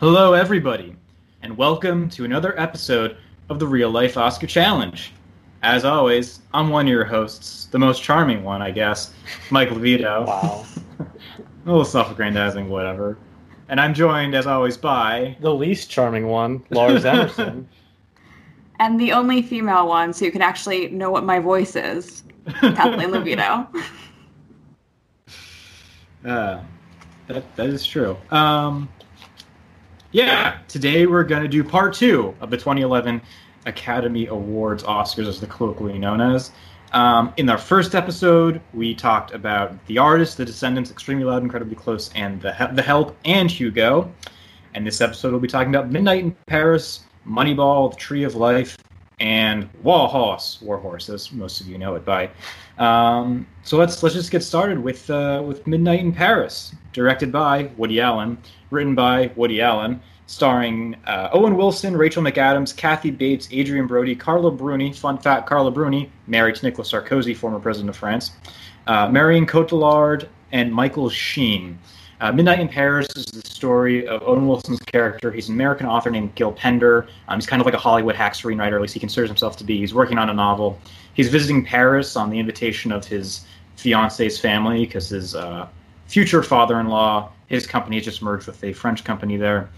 Hello, everybody, and welcome to another episode of the Real Life Oscar Challenge. As always, I'm one of your hosts, the most charming one, I guess, Mike Levito. Wow. A little self-aggrandizing, whatever. And I'm joined, as always, by The least charming one, Lars Emerson. And the only female one, so you can actually know what my voice is, Kathleen Levito. Uh, that, that is true. Um, yeah, today we're going to do part two of the 2011 Academy Awards Oscars, as they're colloquially known as. Um, in our first episode, we talked about The Artist, The Descendants, Extremely Loud, Incredibly Close, and The, He- the Help, and Hugo. And this episode, we'll be talking about Midnight in Paris, Moneyball, The Tree of Life, and War Horse, War Horse, as most of you know it by. Um, so let's let's just get started with uh, with Midnight in Paris, directed by Woody Allen, written by Woody Allen, starring uh, Owen Wilson, Rachel McAdams, Kathy Bates, Adrien Brody, Carla Bruni. Fun fact: Carla Bruni married to Nicolas Sarkozy, former president of France. Uh, Marion Cotillard and Michael Sheen. Uh, Midnight in Paris is the story of Owen Wilson's character. He's an American author named Gil Pender. Um, he's kind of like a Hollywood hack screenwriter, at least he considers himself to be. He's working on a novel. He's visiting Paris on the invitation of his fiance's family because his uh, future father-in-law, his company has just merged with a French company there.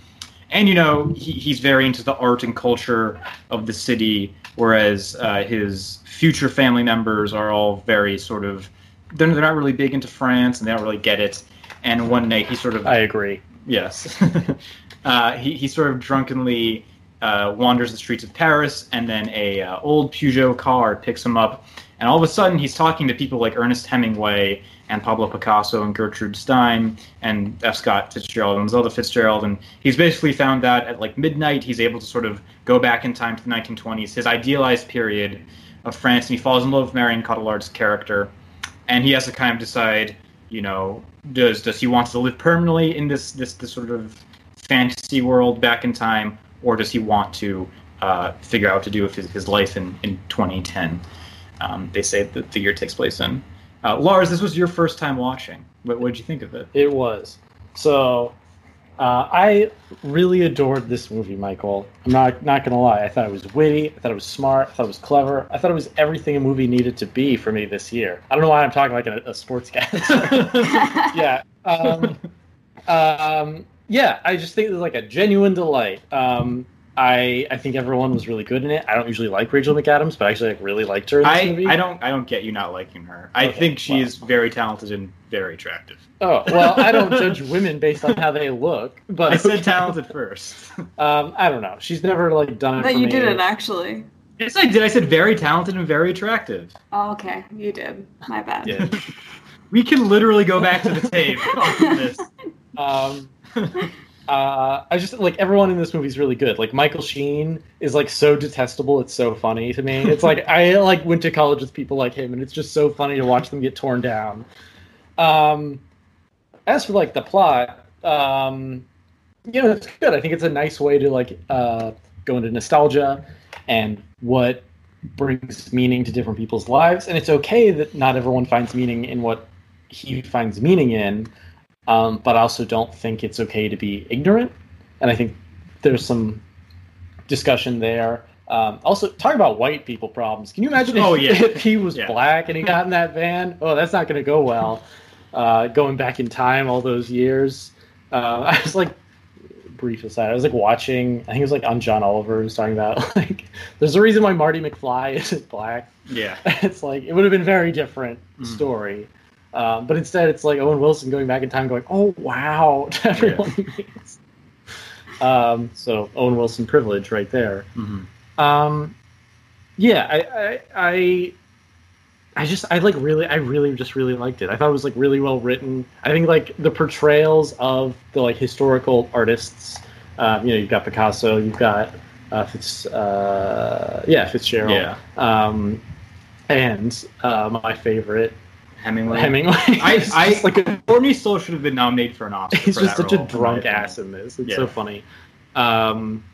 And you know he, he's very into the art and culture of the city, whereas uh, his future family members are all very sort of they're, they're not really big into France and they don't really get it. And one night he sort of I agree. Yes. uh, he, he sort of drunkenly uh, wanders the streets of Paris, and then a uh, old Peugeot car picks him up, and all of a sudden he's talking to people like Ernest Hemingway and Pablo Picasso and Gertrude Stein and F. Scott Fitzgerald and Zelda Fitzgerald, and he's basically found that at like midnight he's able to sort of go back in time to the 1920s, his idealized period of France, and he falls in love with Marion Cotillard's character, and he has to kind of decide, you know, does does he want to live permanently in this this this sort of fantasy world back in time, or does he want to uh, figure out what to do with his, his life in, in 2010? Um, they say that the year takes place in. Uh, Lars, this was your first time watching. What did you think of it? It was. So, uh, I really adored this movie, Michael. I'm not not gonna lie. I thought it was witty. I thought it was smart. I thought it was clever. I thought it was everything a movie needed to be for me this year. I don't know why I'm talking like a, a sports guy. yeah. Um, um, yeah. I just think it was like a genuine delight. Um, I I think everyone was really good in it. I don't usually like Rachel McAdams, but I actually like really liked her in this I, movie. I don't I don't get you not liking her. I Okay, think she well. is very talented and very attractive. Oh well, I don't judge women based on how they look, but I said talented first. Um, I don't know. She's never like done it. That for you me. didn't actually. yes, I did. I said very talented and very attractive. Oh, okay, you did. My bad. Yeah. we can literally go back to the tape on this. Um, uh, I just like everyone in this movie is really good. Like Michael Sheen is like so detestable. It's so funny to me. It's like I like went to college with people like him, and it's just so funny to watch them get torn down. Um, as for like the plot, um, you know, it's good. I think it's a nice way to like uh, go into nostalgia and what brings meaning to different people's lives. And it's okay that not everyone finds meaning in what he finds meaning in. Um, but I also don't think it's okay to be ignorant. And I think there's some discussion there. Um, also, talking about white people problems. Can you imagine if, Oh, yeah. if he was Yeah. black and he got in that van? Oh, that's not going to go well. Uh, going back in time all those years. Uh, I was like, brief aside, I was like watching, I think it was like on John Oliver, was talking about like, there's a reason why Marty McFly isn't black. Yeah. it's like, it would have been a very different Mhm. story. Um, but instead, it's like Owen Wilson going back in time, going, "Oh wow!" to everyone meets. Um, so Owen Wilson privilege right there. hmm Um, yeah, I, I, I, I just, I like really, I really just really liked it. I thought it was like really well written. I think like the portrayals of the like historical artists. Um, you know, you've got Picasso, you've got uh, Fitz, uh, yeah, Fitzgerald. Yeah. Um, and uh, my favorite Hemingway. Hemingway. I, He's I like a, Corey Stoll should have been nominated for an Oscar. he's for just that such a role, in my drunk opinion. ass in this. It's Yeah. so funny. Um,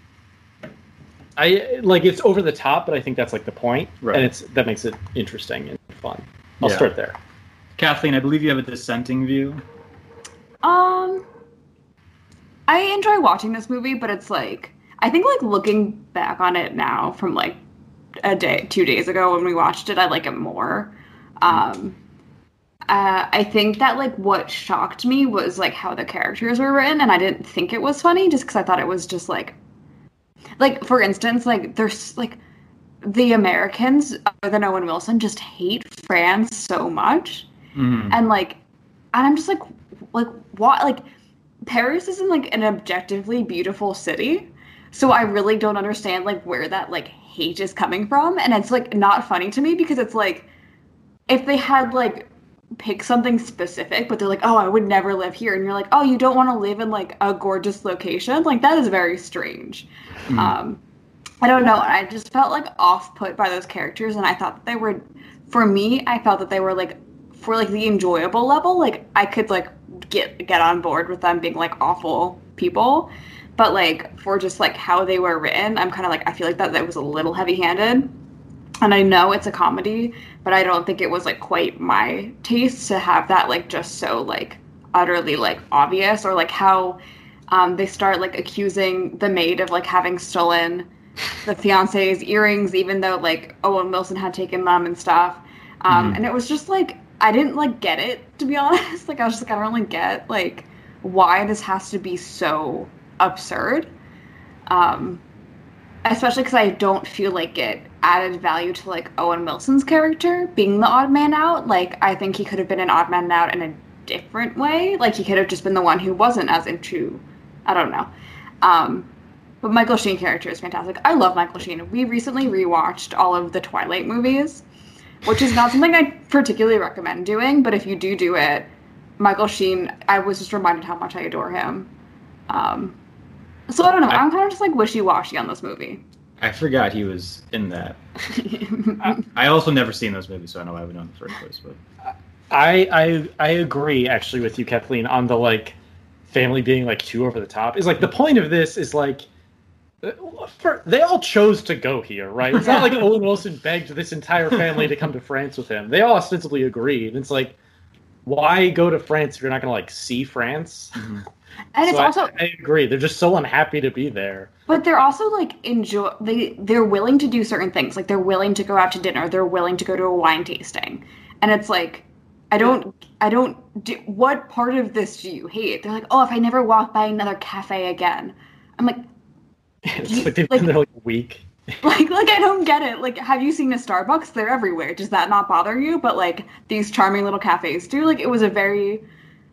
I like it's over the top, but I think that's like the point, Right. and it's that makes it interesting and fun. I'll Yeah. start there. Kathleen, I believe you have a dissenting view. Um, I enjoy watching this movie, but it's like I think like looking back on it now from like a day, two days ago when we watched it, I like it more. Um, uh, I think that like what shocked me was like how the characters were written, and I didn't think it was funny just because I thought it was just like, like for instance, like there's like the Americans other than Owen Wilson just hate France so much, Mhm. and like, and I'm just like, like what like Paris isn't like an objectively beautiful city. So I really don't understand like where that like hate is coming from and it's like not funny to me because it's like if they had like pick something specific but they're like oh I would never live here. And you're like oh you don't want to live in like a gorgeous location? Like that is very strange. Mhm. Um I don't know. I just felt like off put by those characters and I thought that they were for me I felt that they were like for like the enjoyable level like I could like get get on board with them being like awful people. But like for just like how they were written i'm kind of like i feel like that that was a little heavy handed and i know it's a comedy but i don't think it was like quite my taste to have that like just so like utterly like obvious or like how um, they start like accusing the maid of like having stolen the fiance's earrings even though like owen wilson had taken them and stuff. Um, Mhm. and it was just like i didn't like get it to be honest. Like i was just like i don't really get like why this has to be so absurd. Um especially because i don't feel like it added value to like owen wilson's character being the odd man out. Like i think he could have been an odd man out in a different way. Like he could have just been the one who wasn't as into i don't know. Um but michael sheen character is fantastic. I love michael sheen. We recently rewatched all of the twilight movies which is not something i particularly recommend doing but if you do do it michael sheen i was just reminded how much i adore him. Um so i don't know. I'm kind of just like wishy-washy on this movie I forgot he was in that. I also never seen those movies, so I know I would know in the first place. But I I I agree actually with you, Kathleen, on the like family being like too over the top. Is like the point of this is like for, they all chose to go here, right? It's not like Owen Wilson begged this entire family to come to France with him. They all ostensibly agreed. It's like, why go to France if you're not going to like see France? Mm-hmm. And it's So I- also I, agree. They're just so unhappy to be there. But they're also like enjoy they they're willing to do certain things. Like they're willing to go out to dinner. They're willing to go to a wine tasting. And it's like I don't I don't do, what part of this do you hate? They're like, "Oh, if I never walk by another cafe again." I'm like It's You- like they've like- been there like a week. like like I don't get it. Like have you seen a Starbucks? They're everywhere. Does that not bother you? But like these charming little cafes do. Like it was a very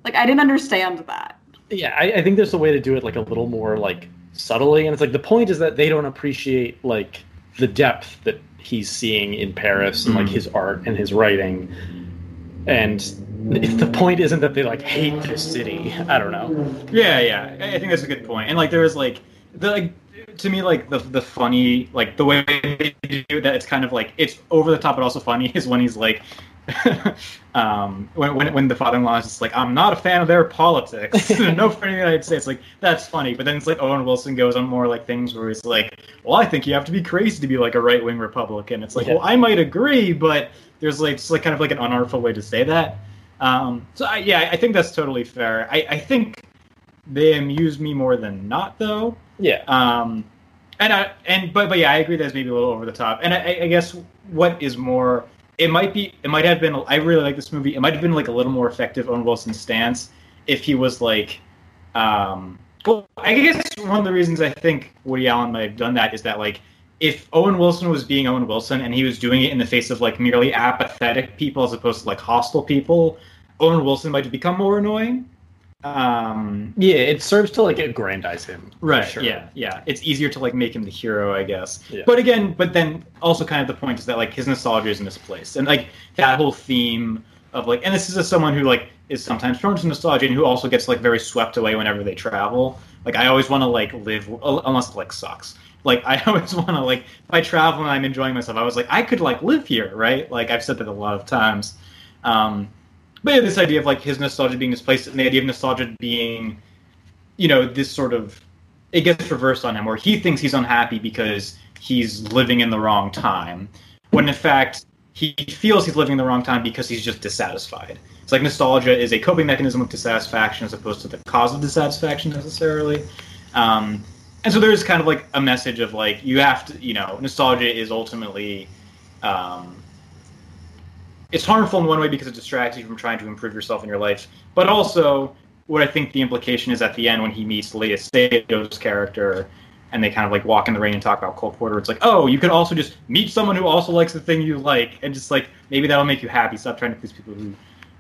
like I didn't understand that. Yeah, I, I think there's a way to do it like a little more like subtly, and it's like the point is that they don't appreciate like the depth that he's seeing in Paris and like Mhm. his art and his writing, and the point isn't that they like hate this city. I don't know. yeah, yeah, I I think that's a good point. And like there is like the like to me like the the funny like the way they do that it's kind of like it's over the top but also funny is when he's like um when when, when the father-in-law is just like i'm not a fan of their politics. No for the united states. Like that's funny. But then it's like owen wilson goes on more like things where he's like well i think you have to be crazy to be like a right-wing republican. It's like Yeah. well i might agree but there's like it's like kind of like an unartful way to say that. Um so I, yeah i think that's totally fair. I i think they amuse me more than not though. Yeah, um, and I and but but yeah, I agree that's maybe a little over the top. And I, I guess what is more, it might be, it might have been. I really like this movie. It might have been like a little more effective on Wilson's stance if he was like, um, well, I guess one of the reasons I think Woody Allen might have done that is that like if Owen Wilson was being Owen Wilson and he was doing it in the face of like merely apathetic people as opposed to like hostile people, Owen Wilson might have become more annoying. Um, yeah, it serves to like aggrandize him. Right. sure. Yeah. Yeah. It's easier to like make him the hero, I guess. Yeah. But again, but then also kind of the point is that like his nostalgia is misplaced, and like that whole theme of like, and this is as someone who like is sometimes prone to nostalgia and who also gets like very swept away whenever they travel. Like I always want to like live unless it like sucks. Like I always want to like if I travel and I'm enjoying myself, I was like I could like live here, right? Like I've said that a lot of times. Um, but yeah, this idea of like his nostalgia being displaced and the idea of nostalgia being, you know, this sort of it gets reversed on him where he thinks he's unhappy because he's living in the wrong time when in fact he feels he's living in the wrong time because he's just dissatisfied it's like nostalgia is a coping mechanism of dissatisfaction as opposed to the cause of dissatisfaction necessarily. Um, and so there's kind of like a message of like you have to, you know, nostalgia is ultimately um, it's harmful in one way because it distracts you from trying to improve yourself in your life, but also what I think the implication is at the end when he meets Léa Seydoux' character and they kind of like walk in the rain and talk about Cole Porter. It's like, oh, you could also just meet someone who also likes the thing you like, and just like maybe that'll make you happy. Stop trying to please people who,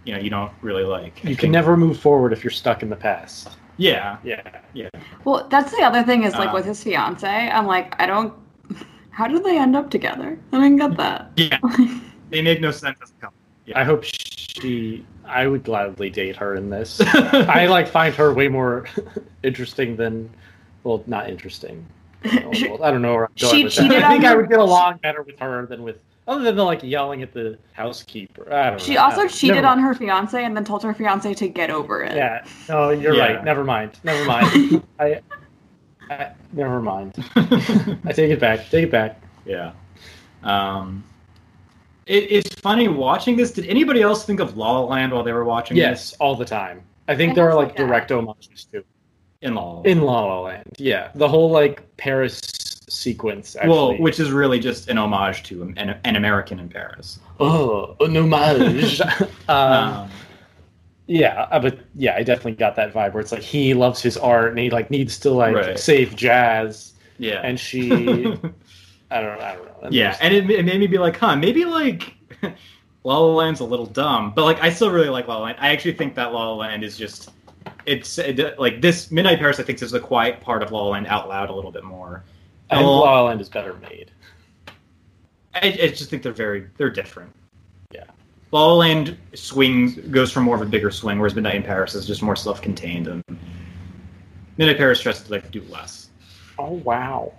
you know, you don't really like. I You can think- never move forward if you're stuck in the past. Yeah, Yeah. yeah. Well, that's the other thing is like Um, with his fiance. I'm like, I don't. How did they end up together? I didn't get that. Yeah, they make no sense as a couple. Yeah. I hope she. I would gladly date her in this. I like find her way more interesting than, well, not interesting. Well, I don't know where I'm going She with cheated I think on I would get along better with her than with, other than the, like yelling at the housekeeper. I don't know. She also I- cheated never on her fiance and then told her fiance to get over it. Yeah. No, you're Yeah. right. Never mind. Never mind. I, I. Never mind. I take it back. Take it back. yeah. Um, it, it's funny watching this. Did anybody else think of La La Land while they were watching Yes, all the time. I think I there are like so, yeah. direct homages to in La La Land? in La La Land. Yeah, the whole like Paris sequence. Actually. Well, which is really just an homage to an, an American in Paris. oh, an homage. um, Um, yeah, uh, but yeah, I definitely got that vibe where it's like he loves his art and he like needs to like Right. save jazz, yeah. and she, I don't, I don't know. And yeah, and it, it made me be like, huh, maybe like La La Land's a little dumb, but like I still really like La La Land. I actually think that La La Land is just it's it, like this Midnight Paris. I think is the quiet part of La La Land out loud a little bit more. Oh. La La Land is better made. I, I just think they're very they're different. Yeah. La La Land swings goes for more of a bigger swing, whereas Midnight in Paris is just more self-contained and Midnight Paris tries to like do less. Oh wow.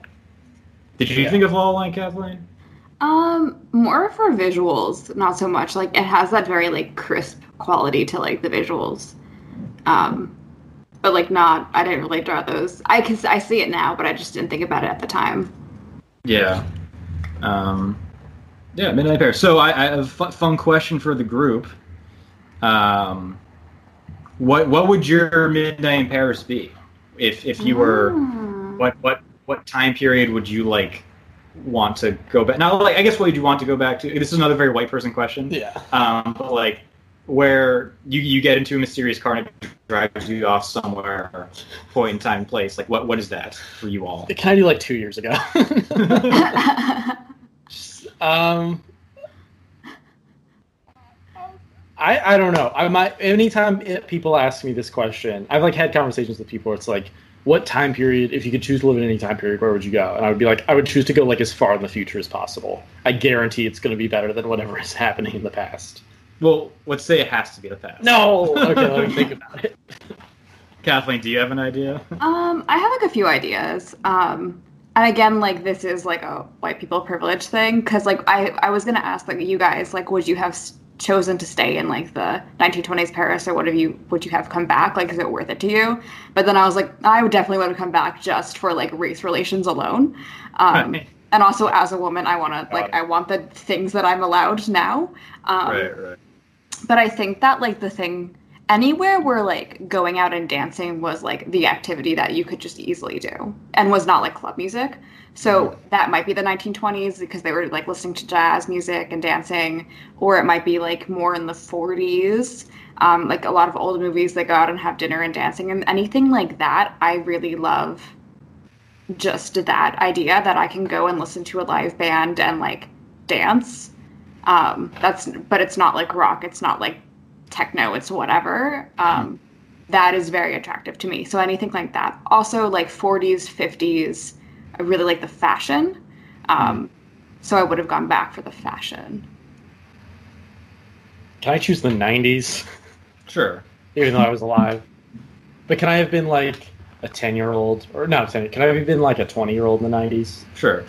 Did you Yeah. think of La La Land, Kathleen? Um, more for visuals, not so much. Like it has that very like crisp quality to like the visuals. Um, but like not. I didn't really draw those. I can I see it now, but I just didn't think about it at the time. Yeah. Um, yeah, Midnight Paris. So I, I have a fun question for the group. Um, what what would your Midnight in Paris be if if you were Hmm. what what what time period would you like want to go back? Now, like I guess what would you want to go back to? This is another very white person question. Yeah. Um, but like where you you get into a mysterious car and it drives you off somewhere, point in time, place. Like what what is that for you all? Can I do like two years ago? um, I I don't know. I might anytime it, people ask me this question, I've like had conversations with people. Where it's like, what time period? If you could choose to live in any time period, where would you go? And I would be like, I would choose to go like as far in the future as possible. I guarantee it's going to be better than whatever is happening in the past. Well, let's say it has to be the past. No. Okay, let me think about it. Kathleen, do you have an idea? Um, I have like a few ideas. Um, and again, like this is like a white people privilege thing because like I I was gonna ask like you guys like would you have s- chosen to stay in like the 1920s Paris or what have you would you have come back like is it worth it to you? But then I was like I would definitely would have come back just for like race relations alone. Um, and also as a woman, I want to like I want the things that I'm allowed now. Um, right. but I think that like the thing anywhere where like going out and dancing was like the activity that you could just easily do and was not like club music. So that might be the 1920s because they were like listening to jazz music and dancing, or it might be like more in the 40s. Um, like a lot of old movies, they go out and have dinner and dancing and anything like that. I really love just that idea that I can go and listen to a live band and like dance. Um, that's but it's not like rock. It's not like techno. It's whatever. Um, that is very attractive to me. So anything like that. Also like 40s, 50s. I really like the fashion. Um, so I would have gone back for the fashion. Can I choose the '90s? Sure. even though I was alive. But can I have been like a ten year old or not ten? Can I have been like a twenty year old in the nineties? Sure.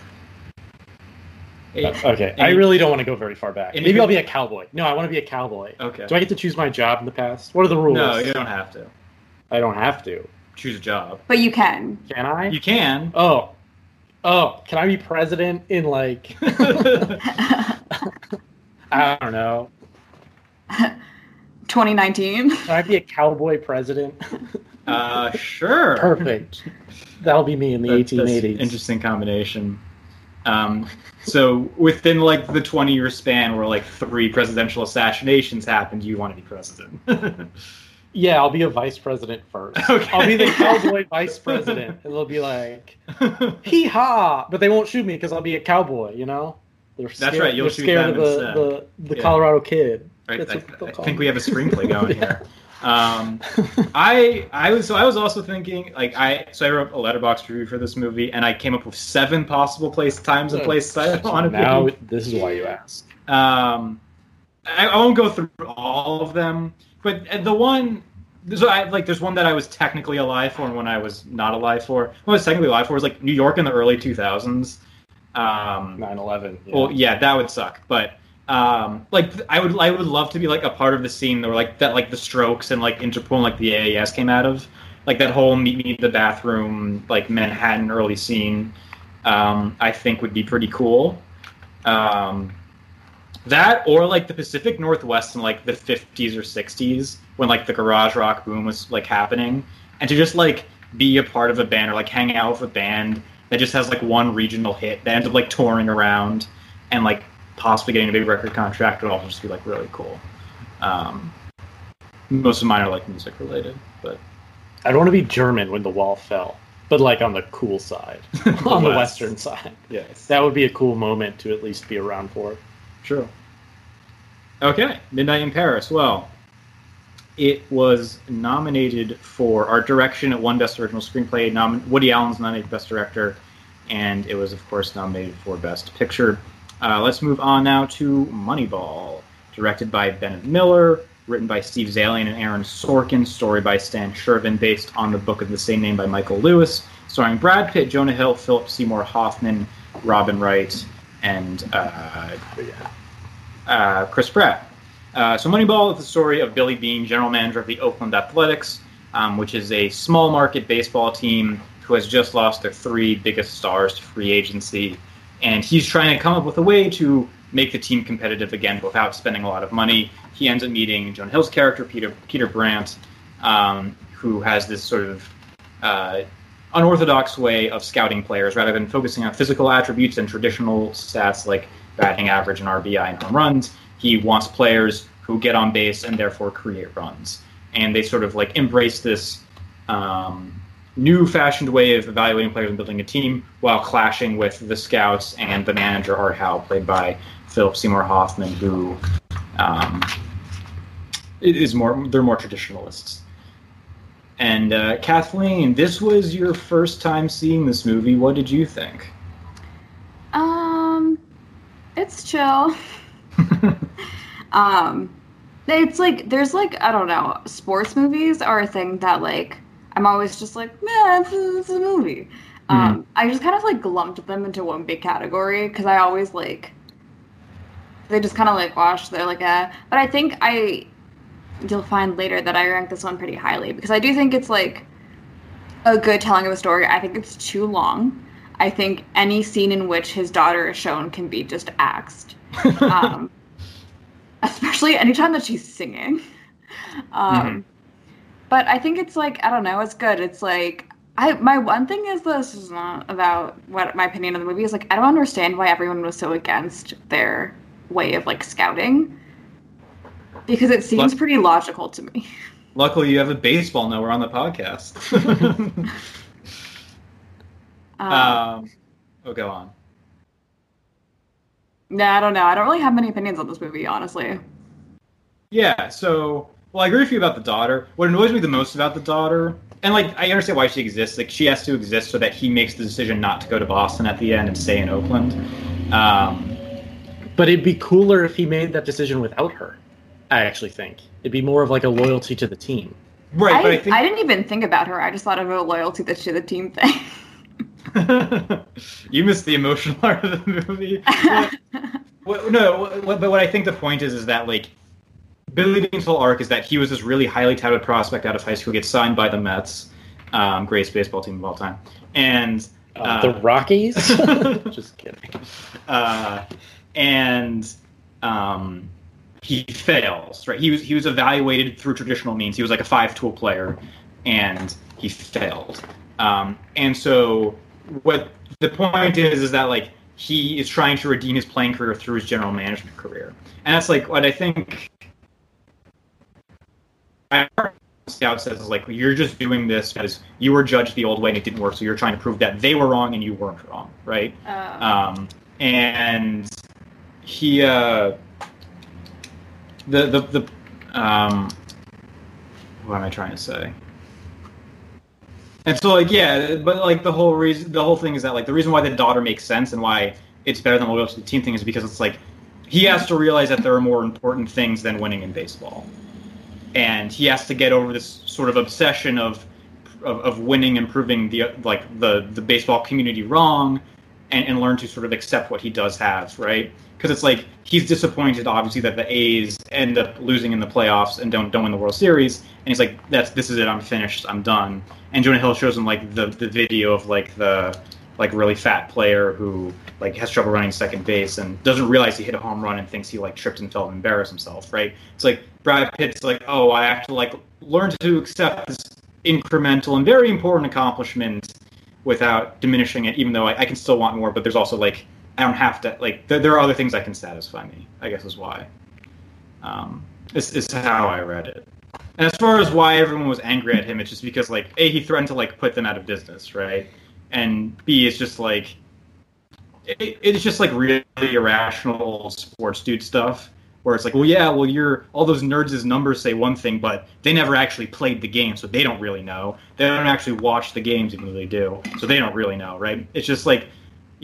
Okay, I really don't want to go very far back. Any- Maybe I'll be a cowboy. No, I want to be a cowboy. Okay. Do I get to choose my job in the past? What are the rules? No, you don't have to. I don't have to. Choose a job. But you can. Can I? You can. Oh, oh, can I be president in like I don't know. 2019. Can I be a cowboy president? Uh, sure. Perfect. That'll be me in the That- that's 1880s. Interesting combination. Um, so within like the 20 year span where like three presidential assassinations happened, you want to be president. Yeah, I'll be a vice president first. Okay. I'll be the cowboy vice president, and they'll be like, "Hee haw!" But they won't shoot me because I'll be a cowboy. You know, they're That's scared, right, you'll shoot scared them of the the, the Yeah. Colorado kid. Right, That's I, I think we have a screenplay going Yeah. here. Um, I I was so I was also thinking like I so I wrote a Letterboxd review for this movie and I came up with seven possible place times and places I want to now this is why you asked. Um, I, I won't go through all of them, but uh, the one. So I like there's one that I was technically alive for and one I was not alive for. What I was technically alive for was like New York in the early 2000s. Um, 9/11. Yeah. well, yeah, that would suck. But um, like, I would, I would love to be like a part of the scene where like that, like the Strokes and like Interpol, and, like the AAS came out of, like that whole meet me in the bathroom, like Manhattan early scene. Um, I think would be pretty cool. Um, that or like the Pacific Northwest in like the 50s or 60s when like the garage rock boom was like happening, and to just like be a part of a band or like hang out with a band that just has like one regional hit that ends up like touring around and like possibly getting a big record contract would also just be like really cool. Um, most of mine are like music related, but I don't want to be German when the wall fell, but like on the cool side, on the western side. yes, That would be a cool moment to at least be around for. True. Okay, Midnight in Paris. Well, it was nominated for art direction. It won Best Original Screenplay. Nom- Woody Allen's nominated Best Director, and it was, of course, nominated for Best Picture. Uh, let's move on now to Moneyball, directed by Bennett Miller, written by Steve Zaillian and Aaron Sorkin, story by Stan Chervin, based on the book of the same name by Michael Lewis, starring Brad Pitt, Jonah Hill, Philip Seymour Hoffman, Robin Wright, and uh, uh, Chris Pratt. Uh, so Moneyball is the story of Billy Beane, general manager of the Oakland Athletics, um, which is a small market baseball team who has just lost their three biggest stars to free agency. And he's trying to come up with a way to make the team competitive again without spending a lot of money. He ends up meeting Jonah Hill's character, Peter Peter Brand, um, who has this sort of uh, unorthodox way of scouting players rather than focusing on physical attributes and traditional stats like batting average and RBI and home runs. He wants players who get on base and therefore create runs. And they sort of like embrace this um, new fashioned way of evaluating players and building a team while clashing with the scouts and the manager Art Howe, played by Philip Seymour Hoffman, who um, is more they're more traditionalists. And uh, Kathleen, this was your first time seeing this movie. What did you think? Um, it's chill. um, it's like there's like I don't know, sports movies are a thing that like I'm always just like, man, it's a, it's a movie. Um, I just kind of like lumped them into one big category because I always like they just kind of like wash. They're like, a, but I think I you'll find later that I rank this one pretty highly because I do think it's like a good telling of a story. I think it's too long. I think any scene in which his daughter is shown can be just axed. Um, especially anytime that she's singing. Um, But I think it's like I don't know. It's good. It's like I my one thing is this is not about what my opinion of the movie is like. I don't understand why everyone was so against their way of like scouting because it seems pretty logical to me. Luckily, you have a baseball knower on the podcast. Um, um, oh, go on. yeah, I don't know. I don't really have many opinions on this movie, honestly. Yeah, so well, I agree with you about the daughter. What annoys me the most about the daughter, and like I understand why she exists. Like she has to exist so that he makes the decision not to go to Boston at the end and stay in Oakland. Um, But it'd be cooler if he made that decision without her. I actually think it'd be more of like a loyalty to the team. right, I, but I think I didn't even think about her. I just thought of a loyalty to the team thing. you missed the emotional part of the movie. What- no, what, but what I think the point is is that like Billy Beane's whole arc is that he was this really highly touted prospect out of high school, gets signed by the Mets, um, greatest baseball team of all time, and Uh, Uh, the Rockies? Just kidding. uh, and um, he fails. Right? He was he was evaluated through traditional means. He was like a five tool player, and he failed. Um, and so what the point is is that like he is trying to redeem his playing career through his general management career, and that's like what I think. I Scout says is like you're just doing this because you were judged the old way and it didn't work, so you're trying to prove that they were wrong and you weren't wrong, right? Uh, Um, and he, uh, the the the, um, what am I trying to say? And so, like, yeah, but like the whole reason, the whole thing is that like the reason why the daughter makes sense and why it's better than loyalty to the team thing is because it's like he has to realize that there are more important things than winning in baseball, and he has to get over this sort of obsession of of, of winning and proving the like the the baseball community wrong, and, and learn to sort of accept what he does have, right? Because it's like he's disappointed, obviously, that the A's end up losing in the playoffs and don't don't win the World Series, and he's like, "That's this is it. I'm finished. I'm done." And Jonah Hill shows him like the the video of like the like really fat player who like has trouble running second base and doesn't realize he hit a home run and thinks he like tripped and fell and embarrassed himself, right? It's like Brad Pitt's like, "Oh, I have to like learn to accept this incremental and very important accomplishment." without diminishing it, even though I, I can still want more, but there's also like I don't have to like there, there are other things that can satisfy me. I guess is why. Um, this is how I read it. And as far as why everyone was angry at him, it's just because like a he threatened to like put them out of business, right? And b it's just like it, it's just like really irrational sports dude stuff where it's like, well, yeah, well, you're all those nerds' numbers say one thing, but they never actually played the game, so they don't really know. They don't actually watch the games, even though they do, so they don't really know, right? It's just like,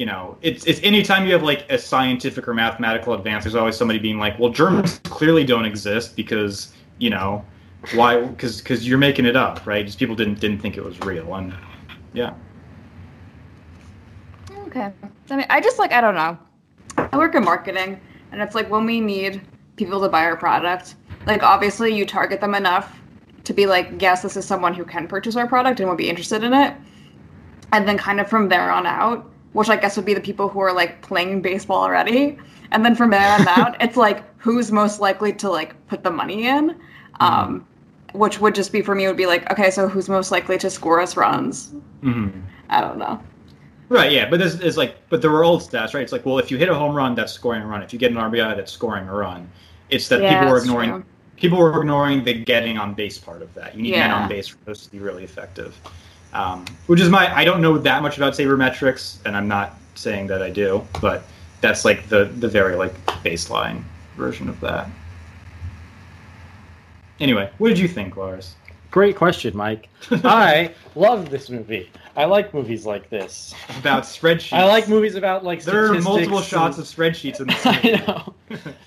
you know, it's it's anytime you have like a scientific or mathematical advance, there's always somebody being like, well, Germans clearly don't exist because you know why? Because because you're making it up, right? Just people didn't didn't think it was real, and yeah. okay. I mean, I just like I don't know. I work in marketing, and it's like when we need people to buy our product, like obviously you target them enough to be like, yes, this is someone who can purchase our product and would be interested in it, and then kind of from there on out, which I guess would be the people who are like playing baseball already, and then from there on out, it's like who's most likely to like put the money in. Um, which would just be for me would be like okay so who's most likely to score us runs hmm i don't know Right, yeah, but this is like, but there were old stats, right? It's like, well, if you hit a home run, that's scoring a run. If you get an RBI, that's scoring a run. It's that Yeah, people were ignoring, true. people were ignoring the getting on base part of that. You need Yeah. on base for those to be really effective. Um, which is my, I don't know that much about sabermetrics, and I'm not saying that I do, but that's like the the very like baseline version of that. Anyway, what did you think, Lars? Great question, Mike. I love this movie. I like movies like this. About spreadsheets. I like movies about like There are multiple and- shots of spreadsheets in this I know,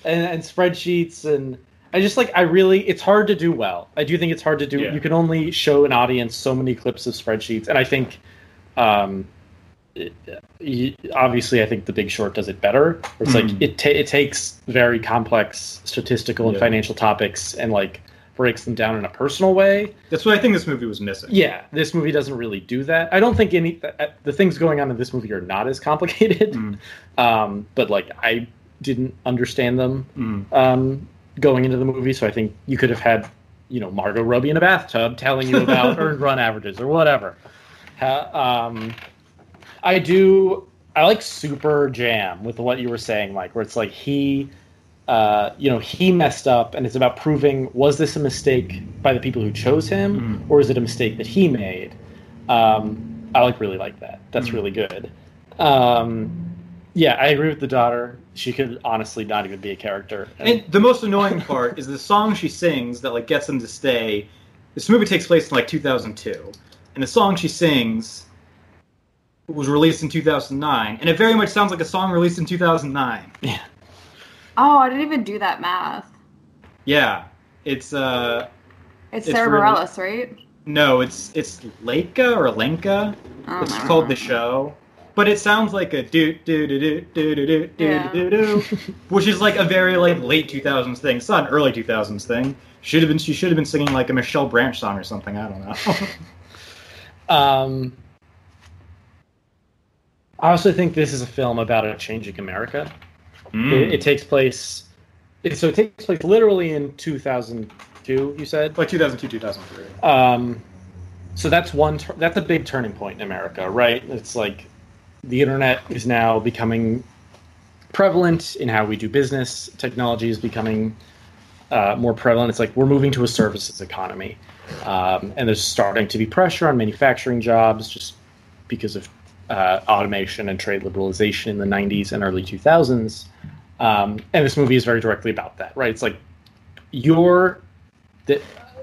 and, and spreadsheets, and I just like I really. It's hard to do well. I do think it's hard to do. Yeah. You can only show an audience so many clips of spreadsheets, and I think, um, it, obviously, I think The Big Short does it better. It's Mhm. like it ta- it takes very complex statistical and Yeah. financial topics and like breaks them down in a personal way. That's what I think this movie was missing. Yeah, this movie doesn't really do that. I don't think any uh, the things going on in this movie are not as complicated, Mm. um, but like I didn't understand them Mm. um, going into the movie. So I think you could have had, you know, Margot Robbie in a bathtub telling you about earned run averages or whatever. Um, I do. I like Super Jam with what you were saying, Mike, where it's like he, uh, you know, he messed up, and it's about proving was this a mistake by the people who chose him, Mhm. or is it a mistake that he made? Um, I like really like that. That's Mhm. really good. Um, yeah, I agree with the daughter. She could honestly not even be a character. And the most annoying part is the song she sings that like gets them to stay. This movie takes place in like 2002, and the song she sings was released in 2009, and it very much sounds like a song released in 2009. yeah. Oh, I didn't even do that math. Yeah, it's uh It's, It's Sarah really- Bareilles, right? no, it's it's Leica or Lenka. I don't It's know. called the show, but it sounds like a do do do do do do do do do do, which is like a very like late 2000s thing. It's not an early 2000s thing. Should have been she should have been singing like a Michelle Branch song or something. I don't know. Um, I also think this is a film about a changing America. Mm. It, it takes place it- so it takes place literally in 2002. You said. Like 2002, 2003. Um, so that's one. That's a big turning point in America, right? It's like the internet is now becoming prevalent in how we do business. Technology is becoming uh, more prevalent. It's like we're moving to a services economy, um, and there's starting to be pressure on manufacturing jobs just because of uh, automation and trade liberalization in the 90s and early 2000s. Um, and this movie is very directly about that, right? It's like your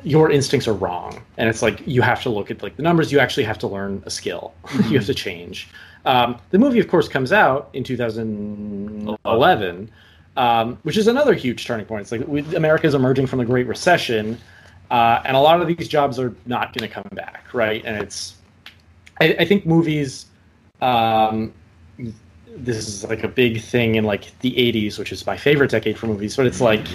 your instincts are wrong, and it's like you have to look at like the numbers. You actually have to learn a skill. you have to change. Um, the movie, of course, comes out in 2011, um, which is another huge turning point. It's like we, America is emerging from the Great Recession, uh, and a lot of these jobs are not going to come back, right? And it's, I, I think movies, um, this is like a big thing in like the 80s, which is my favorite decade for movies, but it's like,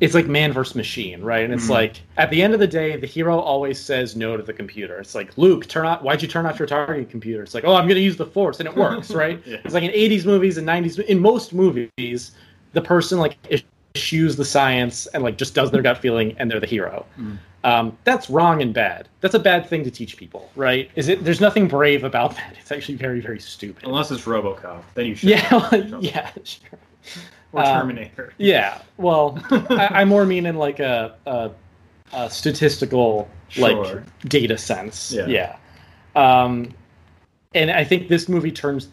it's like man versus machine, right? And it's Mhm. like at the end of the day, the hero always says no to the computer. It's like Luke, turn off. Why'd you turn off your target computer? It's like, oh, I'm going to use the Force, and it works, right? Yeah. It's like in 80s movies and 90s. In most movies, the person like eschews the science and like just does their gut feeling, and they're the hero. Mm. Um, that's wrong and bad. That's a bad thing to teach people, right? Is it? There's nothing brave about that. It's actually very, very stupid. Unless it's RoboCop, then you should. Yeah, yeah, sure. Or um, Terminator. Yeah, well, I, I more mean in like a, a, a statistical Sure. like data sense. Yeah. Yeah. Um, and I think this movie turns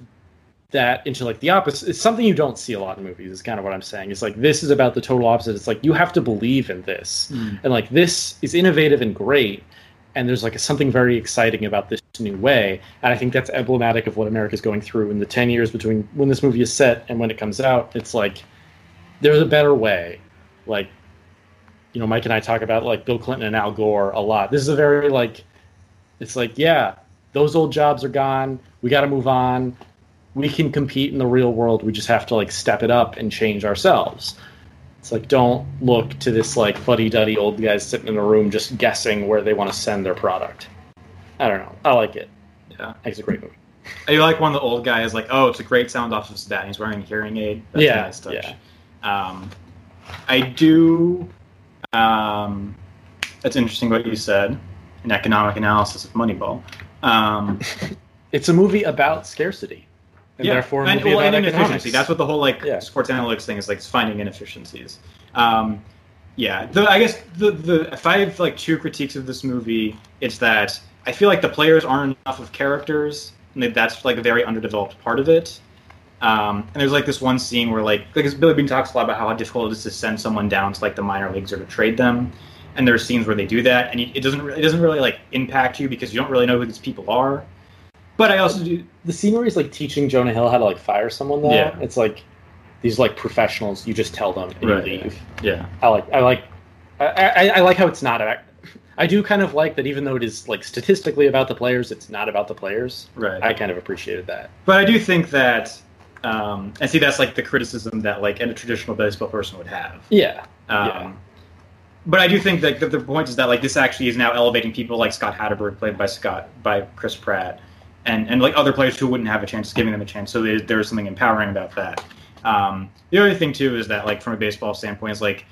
that into like the opposite. It's something you don't see a lot in movies. Is kind of what I'm saying. It's like this is about the total opposite. It's like you have to believe in this, Mm. and like this is innovative and great. And there's like something very exciting about this new way, and I think that's emblematic of what America's going through in the ten years between when this movie is set and when it comes out. It's like there's a better way. Like, you know, Mike and I talk about like Bill Clinton and Al Gore a lot. This is a very like, it's like, yeah, those old jobs are gone. We got to move on. We can compete in the real world. We just have to like step it up and change ourselves. It's like, don't look to this like fuddy duddy old guys sitting in a room just guessing where they want to send their product. I don't know. I like it. Yeah. It's a great movie. You like one of the old guys, like, oh, it's a great sound off of that. He's wearing a hearing aid. That's Yeah, a nice touch. yeah. Um, I do. Um, that's interesting what you said. An economic analysis of Moneyball. Um, It's a movie about scarcity. And therefore a and, well, about and inefficiency. That's what the whole like Yeah. sports analytics thing is like it's finding inefficiencies. Um, yeah, the, I guess the the if I have like two critiques of this movie, it's that I feel like the players aren't enough of characters, and that's like a very underdeveloped part of it. Um, and there's like this one scene where like because Billy Beane talks a lot about how difficult it is to send someone down to like the minor leagues or to trade them, and there's scenes where they do that, and it doesn't it doesn't really like impact you because you don't really know who these people are. But I also do the scene where he's like teaching Jonah Hill how to like fire someone though, Yeah. it's like these like professionals. You just tell them and Right, you leave. yeah. I like I like I, I, I like how it's not. A, I do kind of like that even though it is like statistically about the players, it's not about the players. Right. I kind of appreciated that. But I do think that, um, and see, that's like the criticism that like a traditional baseball person would have. Yeah. Um, Yeah. But I do think that the, the point is that like this actually is now elevating people like Scott Hatteberg, played by Scott by Chris Pratt, and and like other players who wouldn't have a chance, giving them a chance. So there, there's something empowering about that. Um, the other thing too is that like from a baseball standpoint is like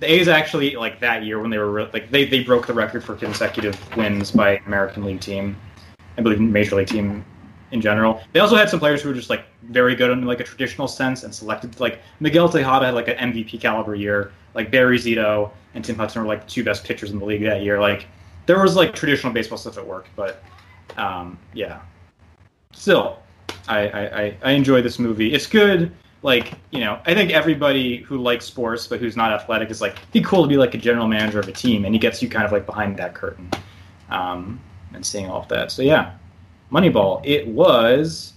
the A's actually like that year when they were like they they broke the record for consecutive wins by American League team, I believe Major League team in general. They also had some players who were just like very good in like a traditional sense and selected like Miguel Tejada had like an MVP caliber year. Like Barry Zito and Tim Hudson were like two best pitchers in the league that year. Like there was like traditional baseball stuff at work, but um, yeah. Still, I, I, I enjoy this movie. It's good. Like you know, I think everybody who likes sports but who's not athletic is like be cool to be like a general manager of a team, and he gets you kind of like behind that curtain, um, and seeing all of that. So yeah, Moneyball. It was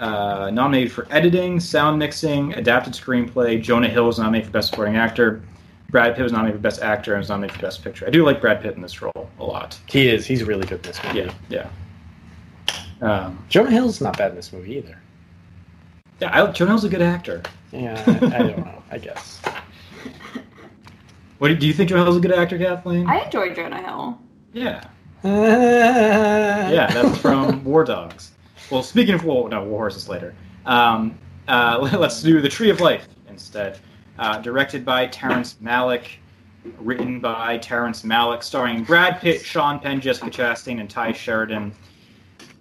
uh, nominated for editing, sound mixing, adapted screenplay. Jonah Hill was nominated for best supporting actor. Brad Pitt was nominated for best actor and was nominated for best picture. I do like Brad Pitt in this role a lot. He is. He's really good in this movie. Yeah, yeah. Um, Jonah Hill's not bad in this movie either. Yeah, I, Jonah Hill's a good actor. Yeah, I, I don't know. I guess. What do, do you think Jonah Hill's a good actor, Kathleen? I enjoyed Jonah Hill. yeah, yeah. That's from War Dogs. Well, speaking of war, no, War Horses later. Um, uh, let's do the Tree of Life instead. uh, directed by Terrence Malick, written by Terrence Malick, starring Brad Pitt, Sean Penn, Jessica Chastain, and Tye Sheridan.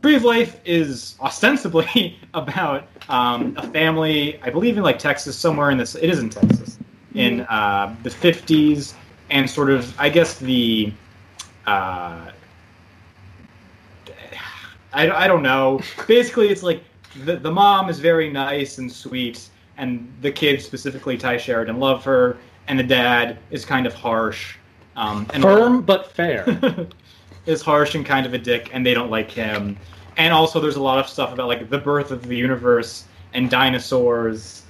Tree of Life is ostensibly about um, a family, I believe in like Texas, somewhere in this. It is in Texas, in uh, the '50s, and sort of, I guess the. Uh, I, I don't know. Basically, it's like the, the mom is very nice and sweet, and the kids, specifically Tye Sheridan, love her, and the dad is kind of harsh. Um, and Firm but fair. is harsh and kind of a dick, and they don't like him. And also, there's a lot of stuff about like the birth of the universe and dinosaurs,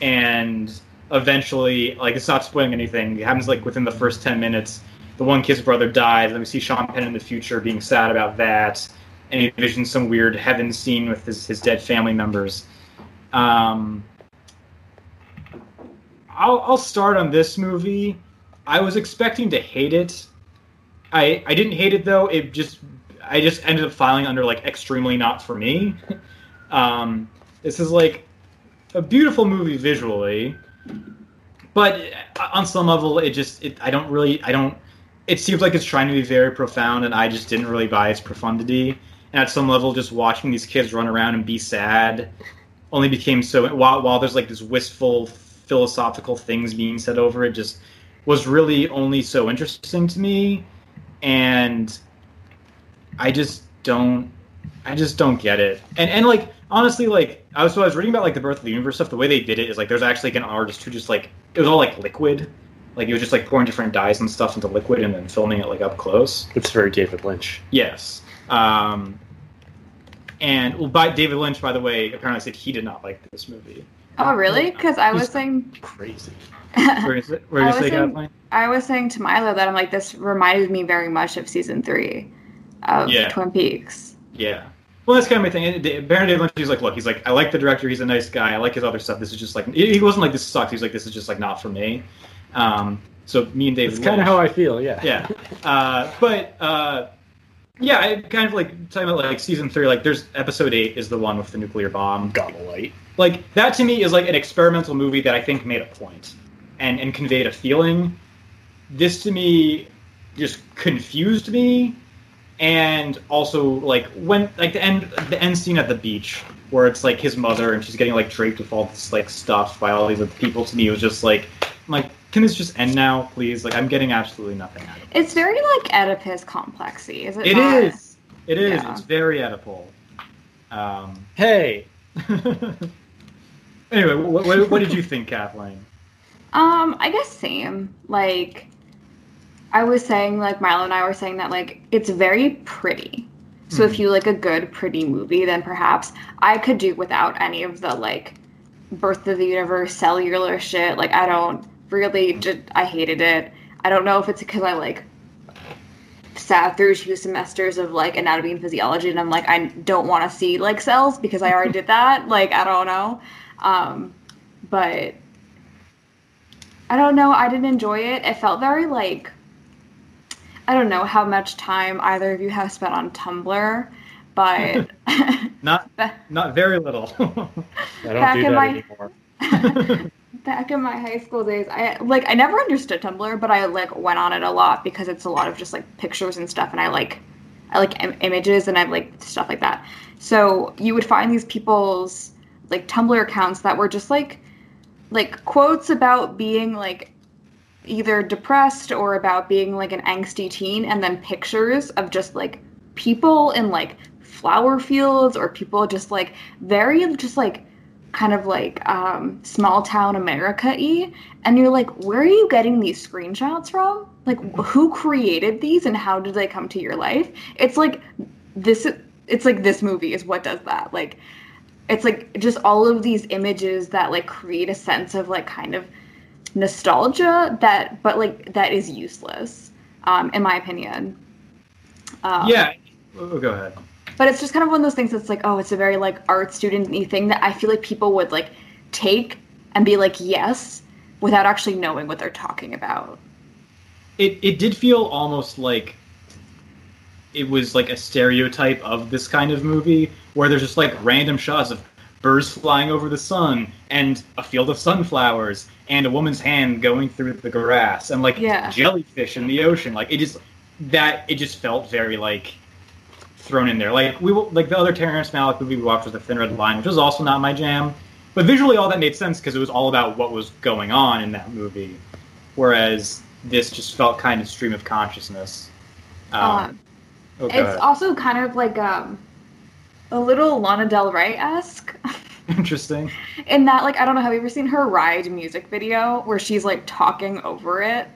and eventually, like it's not spoiling anything. It happens like within the first ten minutes. The one kid's brother dies, and we see Sean Penn in the future being sad about that, and he envisions some weird heaven scene with his, his dead family members. Um, I'll, I'll start on this movie. I was expecting to hate it. I I didn't hate it though. It just I just ended up filing under like extremely not for me. um, this is like a beautiful movie visually, but on some level, it just it, I don't really I don't. It seems like it's trying to be very profound, and I just didn't really buy its profundity. And at some level, just watching these kids run around and be sad only became so while while there's like this wistful philosophical things being said over it, just was really only so interesting to me, and I just don't I just don't get it. And and like honestly, like I was so I was reading about like the birth of the universe stuff. The way they did it is like there's actually like an artist who just like it was all like liquid. Like it was just like pouring different dyes and stuff into liquid and then filming it like up close. it's very David Lynch. Yes. Um, and well, by David Lynch, by the way, apparently said he did not like this movie. Oh, really? Because I was He's- saying, Crazy. Where is it? Where I was it, in- I was saying to Milo that I'm like, this reminded me very much of season three of Yeah. Twin Peaks. Yeah. Well, that's kind of my thing. Baron David Lynch, he's like, look, he's like, I like the director. He's a nice guy. I like his other stuff. This is just like, he he wasn't like, this sucks. He's like, this is just like not for me. Um, so me and David It's kind of how I feel. Yeah. yeah. Uh, but uh, yeah, I kind of like talking about like season three. Like, there's episode eight is the one with the nuclear bomb. Got a light. Like that to me is like an experimental movie that I think made a point and and conveyed a feeling. This to me just confused me, and also like when like the end the end scene at the beach where it's like his mother and she's getting like draped with all this like stuff by all these other people. To me, it was just like I'm like can this just end now, please? Like I'm getting absolutely nothing out of it. It's very like Oedipus complexy, is it? It not? is. It is. Yeah. It's very Oedipal. Um, Hey, anyway, what, what, what did you think, Kathleen? Um, I guess same. Like, I was saying, like Milo and I were saying that like it's very pretty. So if Mhm. you like a good pretty movie, then perhaps I could do without any of the like birth of the universe cellular shit. Like I don't really, just, I hated it. I don't know if it's because I like sat through two semesters of like anatomy and physiology, and I'm like I don't want to see like cells because I already did that. Like I don't know, um, but I don't know. I didn't enjoy it. It felt very like I don't know how much time either of you have spent on Tumblr, but Not not very little. I don't Back do in that my- anymore. back in my high school days, I like I never understood Tumblr, but I like went on it a lot because it's a lot of just like pictures and stuff, and I like I like Im- images and I like stuff like that. So you would find these people's like Tumblr accounts that were just like like quotes about being like either depressed or about being like an angsty teen and then pictures of just like people in like flower fields or people just like very just like kind of like um small town america y and you're like where are you getting these screenshots from? Like who created these and how did they come to your life? It's like this it's like this movie is what does that. Like it's like just all of these images that like create a sense of like kind of nostalgia that but like that is useless um in my opinion um, yeah. Oh, go ahead. but it's just kind of one of those things that's like oh it's a very like art student-y thing that i feel like people would like take and be like yes without actually knowing what they're talking about It it did feel almost like it was like a stereotype of this kind of movie where there's just like random shots of birds flying over the sun and a field of sunflowers and a woman's hand going through the grass and like Yeah. jellyfish in the ocean. Like it just that it just felt very like thrown in there. Like we like the other Terrence Malick movie we watched was The Thin Red Line, which was also not my jam. But visually, all that made sense because it was all about what was going on in that movie, whereas this just felt kind of stream of consciousness. Um, Um, oh, it's also kind of like um, a little Lana Del Rey esque. interesting. In that, like, I don't know, have you ever seen her Ride music video where she's like talking over it?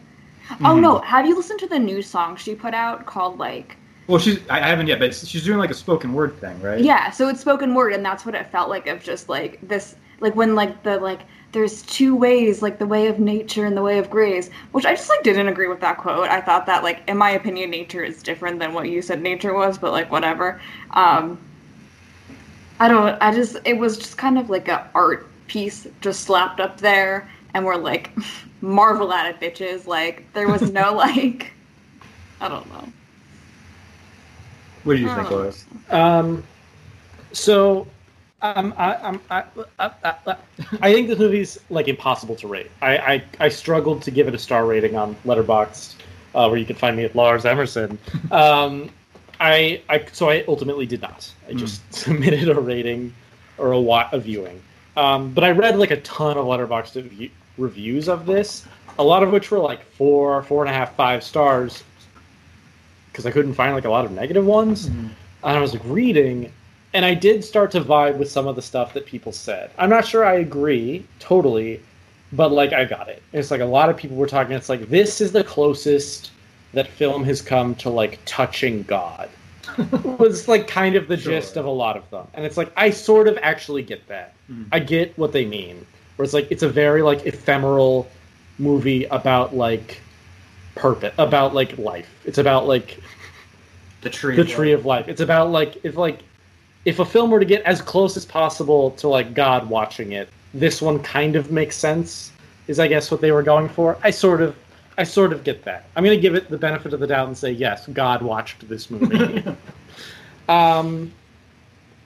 Oh Mhm. no, have you listened to the new song she put out called like Well, she's I I haven't yet, but she's doing like a spoken word thing, right? Yeah, so it's spoken word and that's what it felt like of just like this like when like the like there's two ways, like the way of nature and the way of grace, which I just like didn't agree with that quote. I thought that like in my opinion nature is different than what you said nature was, but like whatever. Um I don't I just it was just kind of like a art piece just slapped up there and we're like marvel at it bitches. Like there was no like I don't know. What do you think. Lois? Um, so, um, I, I'm, I, I, I, I think this movie's like impossible to rate. I, I, I struggled to give it a star rating on Letterboxd, uh, where you can find me at Lars Emerson. Um, I, I, so I ultimately did not. I just submitted a rating or a, wa- a viewing. Um, but I read like a ton of Letterboxd review- reviews of this, a lot of which were like four, four and a half, five stars, because I couldn't find like a lot of negative ones and I was like reading, and I did start to vibe with some of the stuff that people said. I'm not sure I agree totally, but like I got it. It's like a lot of people were talking. It's like this is the closest that film has come to like touching God. was like kind of the Sure. gist of a lot of them, and it's like I sort of actually get that. Mhm. I get what they mean. Where it's like it's a very like ephemeral movie about like purpose, about like life. It's about like The tree. the tree of life. It's about like if like if a film were to get as close as possible to like God watching it, this one kind of makes sense. Is I guess what they were going for. I sort of I sort of get that. I'm gonna give it the benefit of the doubt and say yes, God watched this movie. um,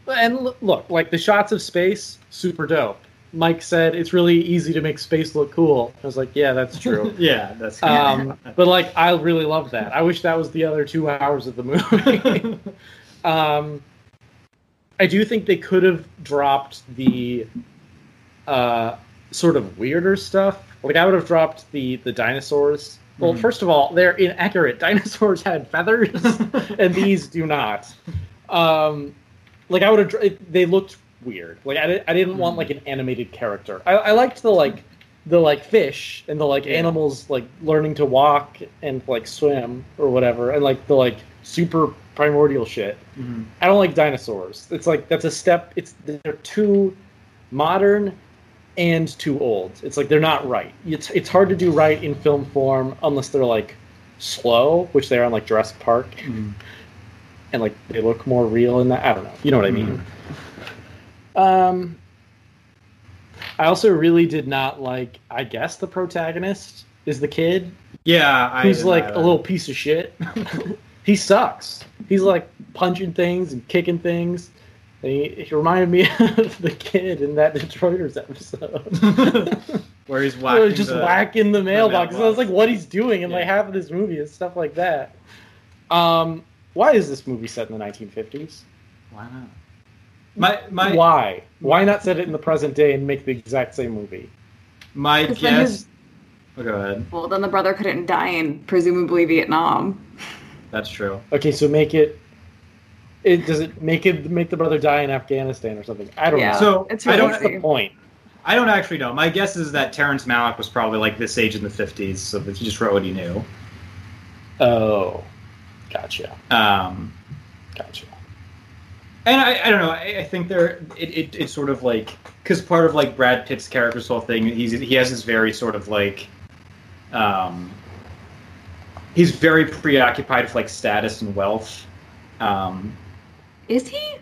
and look, like the shots of space, super dope. Mike said it's really easy to make space look cool. I was like, yeah, that's true. yeah, that's. Um, but like, I really love that. I wish that was the other two hours of the movie. um, I do think they could have dropped the uh, sort of weirder stuff. Like, I would have dropped the the dinosaurs. Well, Mhm. first of all, they're inaccurate. Dinosaurs had feathers, and these do not. Um, like, I would have. They looked weird. Like, I, I didn't want like an animated character. I, I liked the like the like fish and the like Yeah. animals like learning to walk and like swim or whatever, and like the like super primordial shit. Mhm. I don't like dinosaurs. It's like that's a step. It's they're too modern and too old. It's like they're not right. It's it's hard to do right in film form unless they're like slow, which they are on like Jurassic Park, Mhm. and like they look more real in that. I don't know. You know what I mean? Um, I also really did not like. I guess the protagonist is the kid Yeah, I who's like a little piece of shit. he sucks. He's like punching things and kicking things. And he, he reminded me of the kid in that Detroiters episode. Where he's Where whacking he's just the- whacking the mailbox. And I was like, what he's doing in like half of this movie and stuff like that. Um, why is this movie set in the 1950s? Why not? My my why? Why not set it in the present day and make the exact same movie? my 'Cause then guess. his- Oh, go ahead. Well, then the brother couldn't die in presumably Vietnam. That's true. Okay, so make it. It does it make it make the brother die in Afghanistan or something? I don't Yeah. know. So it's I really don't. What's the point? I don't actually know. My guess is that Terrence Malick was probably like this age in the fifties, so that he just wrote what he knew. Oh, gotcha, Um, gotcha. and I, I don't know. I, I think there it, it it's sort of like because part of like Brad Pitt's character's whole thing, he's he has this very sort of like, um, he's very preoccupied with like status and wealth. Um, Is he?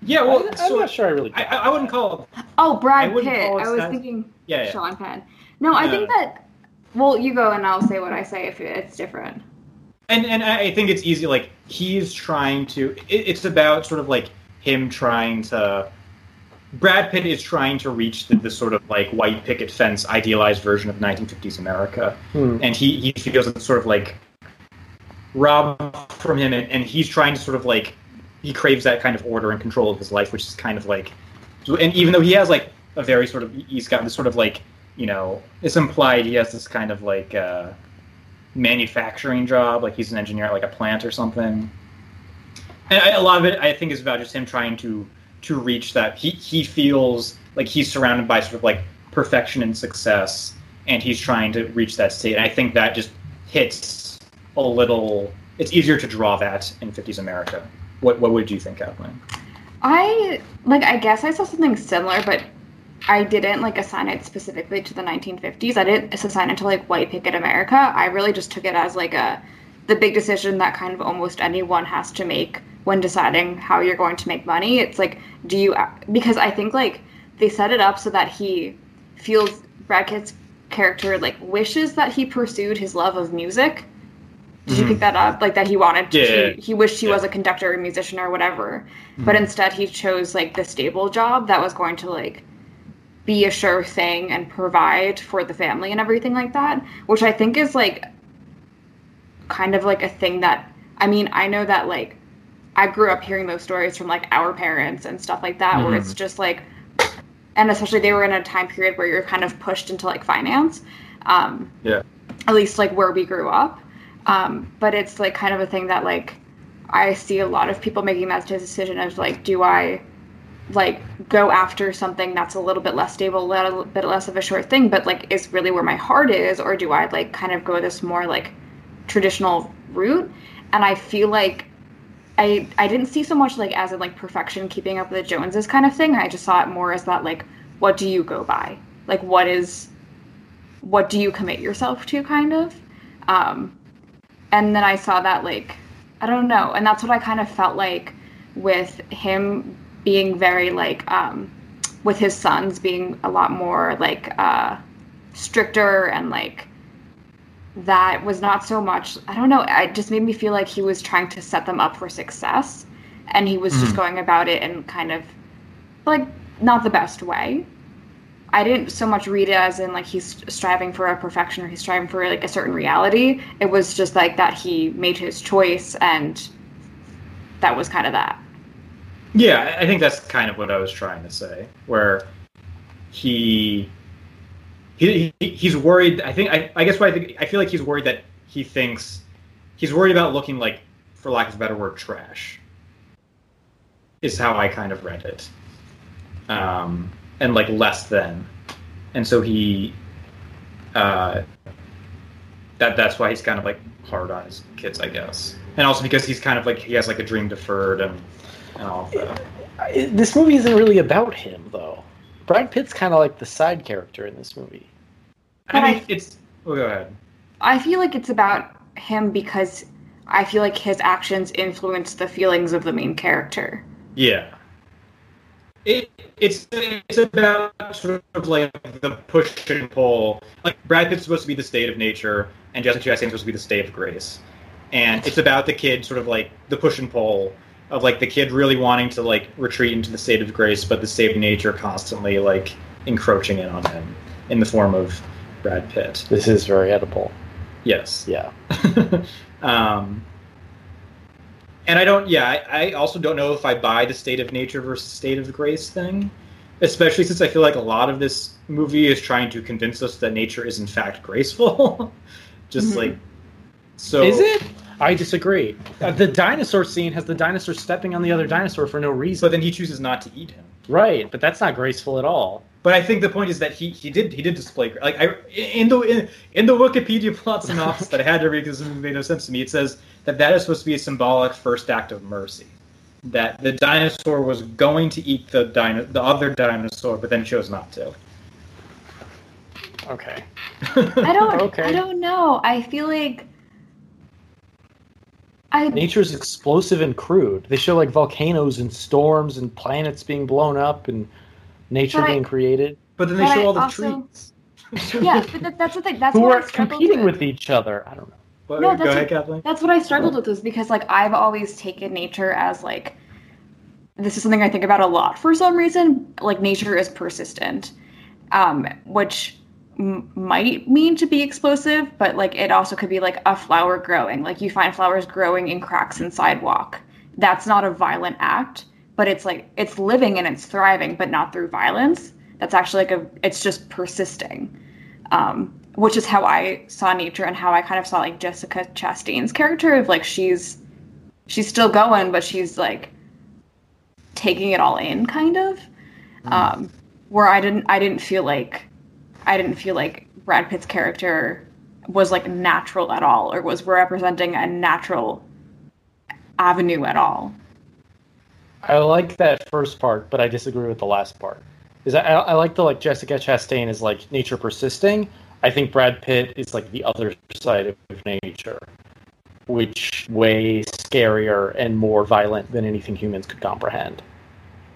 yeah, well, I'm, I'm so- not sure I really. I, I I wouldn't call it. Oh, Brad wouldn't Pitt. I was stats. thinking Yeah, yeah. Sean Penn. No, I think that. Well, you go and I'll say what I say if it's different. and and I think it's easy. Like he's trying to. It, it's about sort of like him trying to Brad Pitt is trying to reach the, the sort of like white picket fence idealized version of 1950s America, Hmm. and he he feels it's sort of like robbed from him, and, and he's trying to sort of like he craves that kind of order and control of his life, which is kind of like, and even though he has like a very sort of he's got this sort of like you know it's implied he has this kind of like uh, manufacturing job, like he's an engineer at like a plant or something. And I, a lot of it, I think, is about just him trying to to reach that. He he feels like he's surrounded by sort of like perfection and success, and he's trying to reach that state. And I think that just hits a little. It's easier to draw that in 50s America. What what would you think, Kathleen? I like I guess I saw something similar, but I didn't like assign it specifically to the 1950s. I didn't assign it to like white picket America. I really just took it as like a the big decision that kind of almost anyone has to make when deciding how you're going to make money. It's like do you because I think like they set it up so that he feels Brad Pitt's character like wishes that he pursued his love of music. Did you Mhm. pick that up? Like that he wanted to, Yeah. he wished he Yeah. was a conductor or musician or whatever. But instead he chose like the stable job that was going to like be a sure thing and provide for the family and everything like that, which I think is like kind of like a thing that I mean, I know that like I grew up hearing those stories from like our parents and stuff like that where it's just like and especially they were in a time period where you're kind of pushed into like finance. Um Yeah. at least like where we grew up. Um, but it's like kind of a thing that like I see a lot of people making that decision of like, do I like go after something that's a little bit less stable, a little bit less of a short thing, but like is really where my heart is, or do I like kind of go this more like traditional route? And I feel like I I didn't see so much like as in like perfection, keeping up with the Joneses kind of thing. I just saw it more as that like, what do you go by? Like, what is what do you commit yourself to kind of um, and then i saw that like i don't know and that's what i kind of felt like with him being very like um, with his sons being a lot more like uh, stricter and like that was not so much i don't know it just made me feel like he was trying to set them up for success and he was just Mhm. going about it in kind of like not the best way I didn't so much read it as in like he's striving for a perfection or he's striving for like a certain reality. It was just like that he made his choice and that was kind of that. Yeah, I think that's kind of what I was trying to say, where he he, he he's worried. I think I, I guess what I think I feel like he's worried that he thinks he's worried about looking like, for lack of a better word, trash. Is how I kind of read it, um, and like less than, and so he, uh, that that's why he's kind of like hard on his kids, I guess, and also because he's kind of like he has like a dream deferred and and all of that. This movie isn't really about him, though. Brad Pitt's kind of like the side character in this movie. But I I- it's. Oh, go ahead. I feel like it's about him because I feel like his actions influence the feelings of the main character. Yeah. It it's it's about sort of like the push and pull. Like Brad Pitt's supposed to be the state of nature, and Jessica Chastain's supposed to be the state of grace, and it's about the kid sort of like the push and pull of like the kid really wanting to like retreat into the state of grace, but the state of nature constantly like encroaching in on him in the form of Brad Pitt. This is very Oedipal. Yes. Yeah. um, and I don't. Yeah, I, I also don't know if I buy the state of nature versus state of grace thing, especially since I feel like a lot of this movie is trying to convince us that nature is in fact graceful. Just Mhm. like so. Is it? I disagree. Uh, the dinosaur scene has the dinosaur stepping on the other dinosaur for no reason. But then he chooses not to eat him. right, but that's not graceful at all. But I think the point is that he, he did he did display gra- like I in the in, in the Wikipedia plot synopsis that I had to read because it made no sense to me. It says that that is supposed to be a symbolic first act of mercy. That the dinosaur was going to eat the dino, the other dinosaur, but then chose not to. Okay. I don't Okay. I don't know. I feel like I Nature's explosive and crude. They show like volcanoes and storms and planets being blown up and nature But I- being created. But then they But show I all the also- trees. yeah, but that, that's the thing. That's Who what are I struggled competing with. with each other. I don't know. What- No, go that's ahead, what- Kathleen. That's what I struggled with was because like I've always taken nature as like this is something I think about a lot for some reason. Like nature is persistent, um, which m- might mean to be explosive, but like it also could be like a flower growing. Like you find flowers growing in cracks in sidewalk. That's not a violent act, but it's like it's living and it's thriving, but not through violence. That's actually like a it's just persisting. Um, which is how I saw nature and how I kind of saw like Jessica Chastain's character of like she's she's still going, but she's like taking it all in, kind of. Um, where I didn't I didn't feel like I didn't feel like Brad Pitt's character was like natural at all, or was representing a natural avenue at all. I like that first part, but I disagree with the last part. Is I, I like the like Jessica Chastain is like nature persisting. I think Brad Pitt is like the other side of nature, which way scarier and more violent than anything humans could comprehend.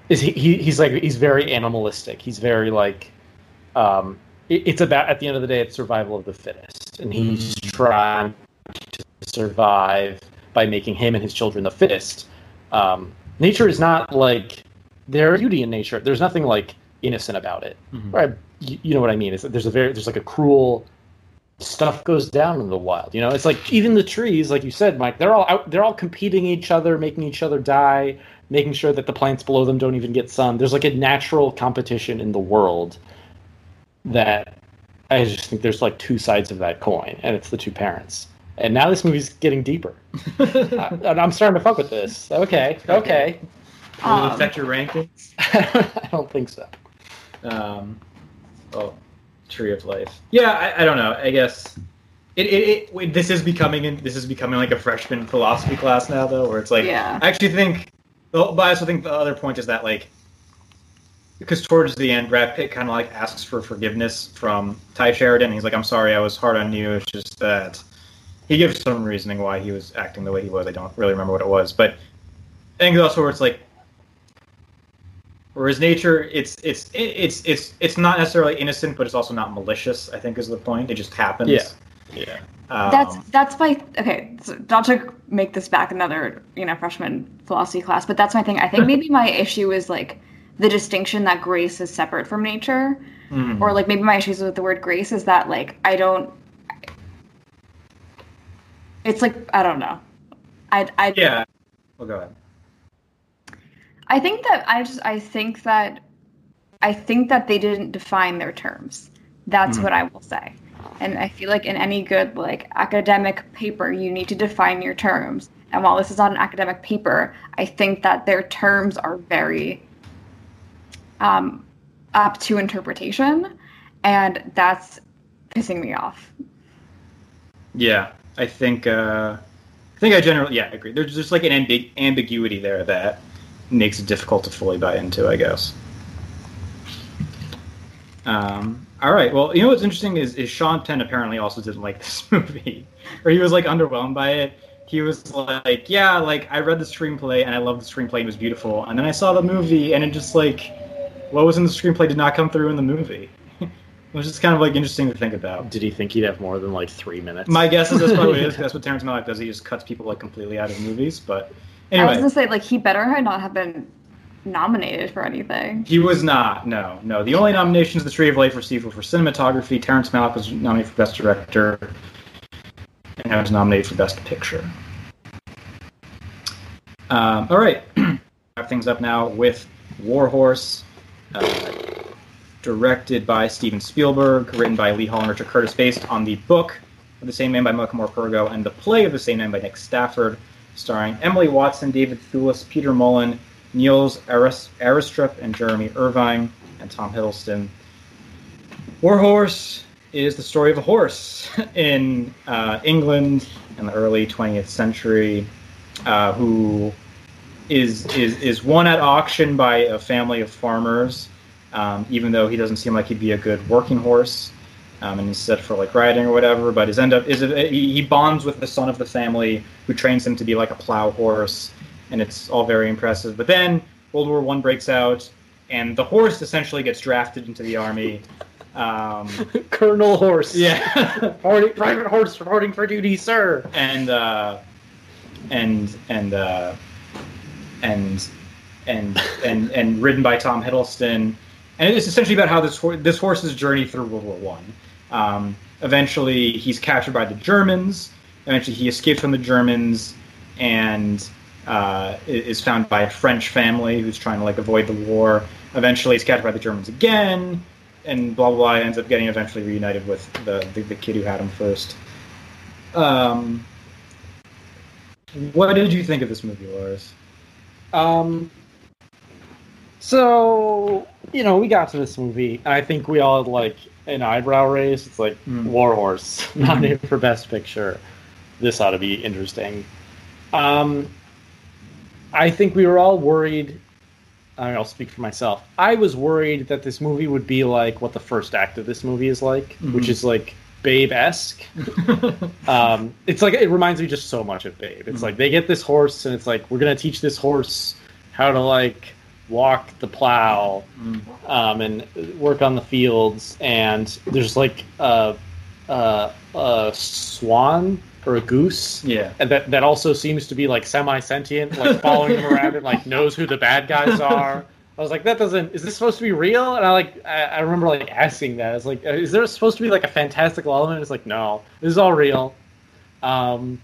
Is he, he he's like he's very animalistic. He's very like um it, it's about at the end of the day it's survival of the fittest and he's trying to survive by making him and his children the fittest. Um, nature is not like there's beauty in nature. There's nothing like innocent about it. Mhm. Right? You, you know what I mean? Is there's a very there's like a cruel stuff goes down in the wild. You know, it's like even the trees, like you said, Mike. They're all out. They're all competing each other, making each other die, making sure that the plants below them don't even get sun. There's like a natural competition in the world that I just think there's like two sides of that coin, and it's the two parents. And now this movie's getting deeper. I, and I'm starting to fuck with this. Okay, okay. Will it Um, affect your rankings? I don't think so. Um, oh, Tree of Life. Yeah, I, I don't know. I guess it, it, it this is becoming in, this is becoming like a freshman philosophy class now, though, where it's like Yeah. I actually think. Well, but I also think the other point is that like because towards the end, Brad Pitt kind of like asks for forgiveness from Tye Sheridan. He's like, "I'm sorry, I was hard on you. It's just that." He gives some reasoning why he was acting the way he was. I don't really remember what it was, but I think also where it's like Whereas nature, it's it's it's it's it's not necessarily innocent, but it's also not malicious. I think is the point. It just happens. Yeah. Yeah. Um, that's that's my okay. So not to make this back another you know freshman philosophy class, but that's my thing. I think maybe my issue is like the distinction that grace is separate from nature, mhm. or like maybe my issues with the word grace is that like I don't. It's like I don't know. I I yeah. Well, go ahead. I think that I just I think that I think that they didn't define their terms. That's Mhm. what I will say. And I feel like in any good like academic paper you need to define your terms. And while this is not an academic paper, I think that their terms are very um, up to interpretation and that's pissing me off. Yeah, I think uh, I think I generally yeah agree. There's just like an ambig- ambiguity there that makes it difficult to fully buy into. I guess. Um, all right. Well, you know what's interesting is, is Sean Penn apparently also didn't like this movie, or he was like underwhelmed by it. He was like, "Yeah, like I read the screenplay and I loved the screenplay; it was beautiful." And then I saw the movie, and it just like what was in the screenplay did not come through in the movie. it was just kind of like interesting to think about. Did he think he'd have more than like three minutes? My guess is that's probably what it is. 'cause That's what Terrence Malick does. He just cuts people like completely out of movies. But anyway, I was gonna say like he better not have been nominated for anything. he was not. No, no. The only nominations the Tree of Life received were for cinematography. Terrence Malick was nominated for Best Director, and I was nominated for Best Picture. Um, all right, wrap things up now with War Horse, uh, directed by Steven Spielberg, written by Lee Hall and Richard Curtis, based on the book of the same name by Malcolm Purgo and the play of the same name by Nick Stafford, starring Emily Watson, David Thewlis, Peter Mullan, Niels Aris- Arestrup, and Jeremy Irvine, and Tom Hiddleston. War Horse is the story of a horse in uh, England in the early 20th century, uh, who is is is won at auction by a family of farmers. Um, even though he doesn't seem like he'd be a good working horse, um, and he's set for like riding or whatever. But his end up is a, he, bonds with the son of the family who trains him to be like a plow horse, and it's all very impressive. But then World War One breaks out, and the horse essentially gets drafted into the army. Um, Colonel Horse. yeah. Private Horse reporting for duty, sir. and uh, and and uh, and and and and ridden by Tom Hiddleston. And it's essentially about how this this horse's journey through World War One. Um, eventually, he's captured by the Germans. Eventually, he escapes from the Germans and uh, is found by a French family who's trying to like avoid the war. Eventually, he's captured by the Germans again, and blah blah blah. Ends up getting eventually reunited with the the, the kid who had him first. Um, what did you think of this movie, Lars? Um, so you know, we got to this movie, and I think we all had like an eyebrow raise. It's like Mm. Warhorse nominated for Best Picture. This ought to be interesting. Um, I think we were all worried. I mean, I'll speak for myself. I was worried that this movie would be like what the first act of this movie is like, which Mhm. is like Babe esque. Um, it's like it reminds me just so much of Babe. It's Mhm. like they get this horse, and it's like we're gonna teach this horse how to like walk the plow Mm. um, and work on the fields. And there's like a, a, a swan or a goose. yeah. And that, that also seems to be like semi sentient, like following them around and like knows who the bad guys are. I was like, that doesn't. Is this supposed to be real? And I like, I, I remember like asking that. It's like, is there supposed to be like a fantastical element? It's like, no, this is all real. Um,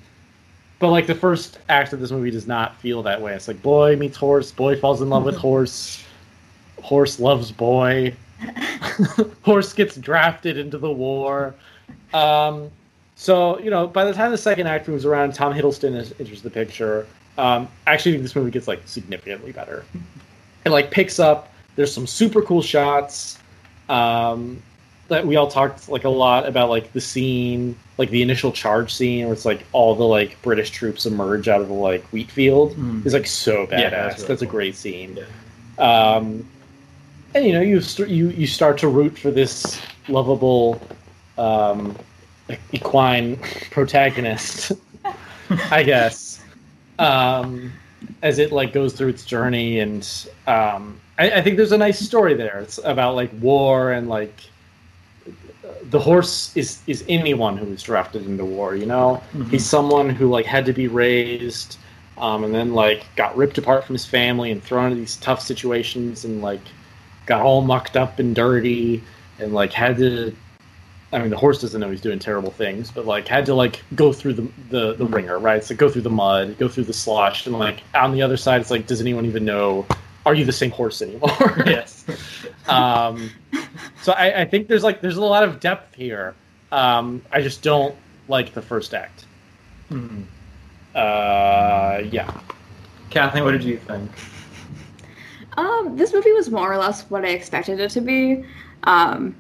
but like the first act of this movie does not feel that way. It's like boy meets horse, boy falls in love with horse, horse loves boy, horse gets drafted into the war. Um, so you know, by the time the second act moves around, Tom Hiddleston is, enters the picture. Um, I actually think this movie gets like significantly better. It like picks up. There's some super cool shots. Um, that we all talked like a lot about like the scene, like the initial charge scene, where it's like all the like British troops emerge out of the like wheat field. Mm. It's like so badass. Yeah, that's, that's really a great scene. Yeah. Um, and you know you st- you you start to root for this lovable um, equine protagonist, I guess, um, as it like goes through its journey, and um, I, I think there's a nice story there. It's about like war and like the horse is is anyone who is drafted into war. You know, Mhm. he's someone who like had to be raised, um, and then like got ripped apart from his family and thrown into these tough situations, and like got all mucked up and dirty, and like had to. I mean, the horse doesn't know he's doing terrible things, but like had to like go through the the, the ringer, right? So go through the mud, go through the slush, and like on the other side, it's like, does anyone even know? Are you the same horse anymore? yes. um, so I, I think there's like there's a lot of depth here. Um, I just don't like the first act. Mhm. Uh, yeah. Kathleen, what did you think? Um, this movie was more or less what I expected it to be. Um,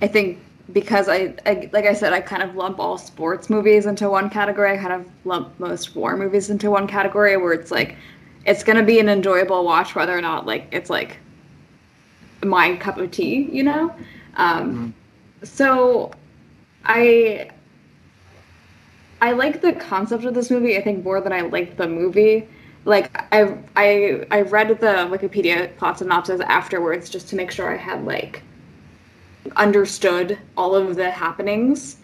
I think because I, I, like I said, I kind of lump all sports movies into one category. I kind of lump most war movies into one category where it's like, it's gonna be an enjoyable watch whether or not like it's like my cup of tea, you know. Um, So, I. I like the concept of this movie. I think more than I like the movie like I I I read the Wikipedia plot synopsis afterwards just to make sure I had like understood all of the happenings.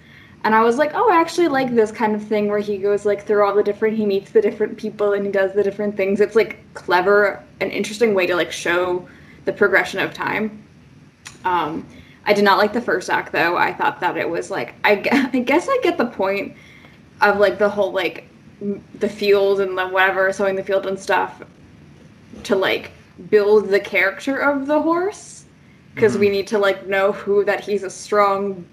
And I was like, oh, I actually like this kind of thing where he goes like through all the different he meets the different people and he does the different things. It's like clever, an interesting way to like show the progression of time. Um, I did not like the first act though. I thought that it was like I, I guess I get the point of like the whole like the field and the whatever sowing the field and stuff to like build the character of the horse because we need to like know who that he's a strong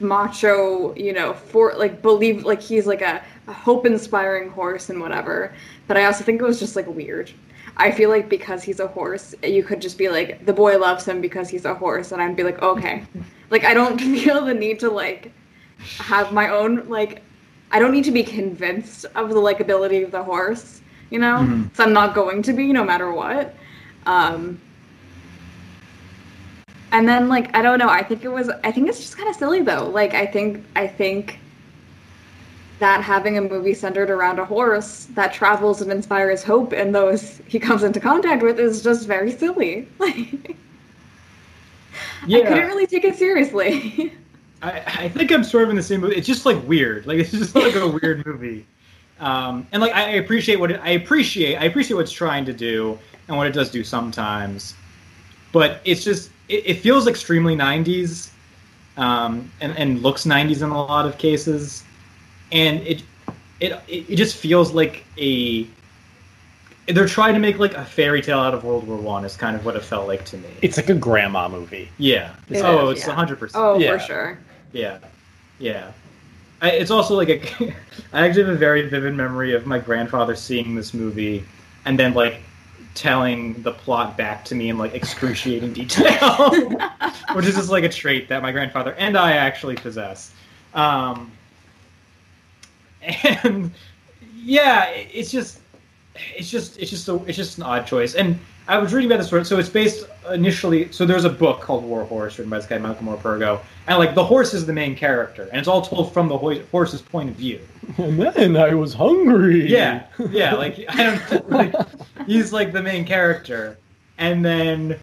macho you know for like believe like he's like a, a hope inspiring horse and whatever but i also think it was just like weird i feel like because he's a horse you could just be like the boy loves him because he's a horse and i'd be like okay like i don't feel the need to like have my own like I don't need to be convinced of the likability of the horse, you know. Mhm. So I'm not going to be no matter what. Um, and then like I don't know. I think it was. I think it's just kind of silly though. Like I think I think that having a movie centered around a horse that travels and inspires hope in those he comes into contact with is just very silly. Like I couldn't really take it seriously. I, I think I'm sort of in the same mood. It's just like weird. Like it's just like a weird movie. Um, and like I appreciate what it, I appreciate I appreciate what it's trying to do and what it does do sometimes, but it's just it, it feels extremely '90s, um, and and looks '90s in a lot of cases, and it it it just feels like a they're trying to make like a fairy tale out of World War One. Is kind of what it felt like to me. It's like a grandma movie. yeah. It oh, is, it's yeah. hundred percent. Oh, Yeah. for sure. Yeah, yeah. I, it's also like a. I actually have a very vivid memory of my grandfather seeing this movie, and then like telling the plot back to me in like excruciating detail, which is just like a trait that my grandfather and I actually possess. Um, and yeah, it's just, it's just, it's just, a, it's just an odd choice. And I was reading about this. So it's based initially. So there's a book called War Horse written by this guy Malcolm Morpurgo, and like the horse is the main character, and it's all told from the horse's point of view. And then I was hungry. Yeah, yeah. Like I don't like he's like the main character, and then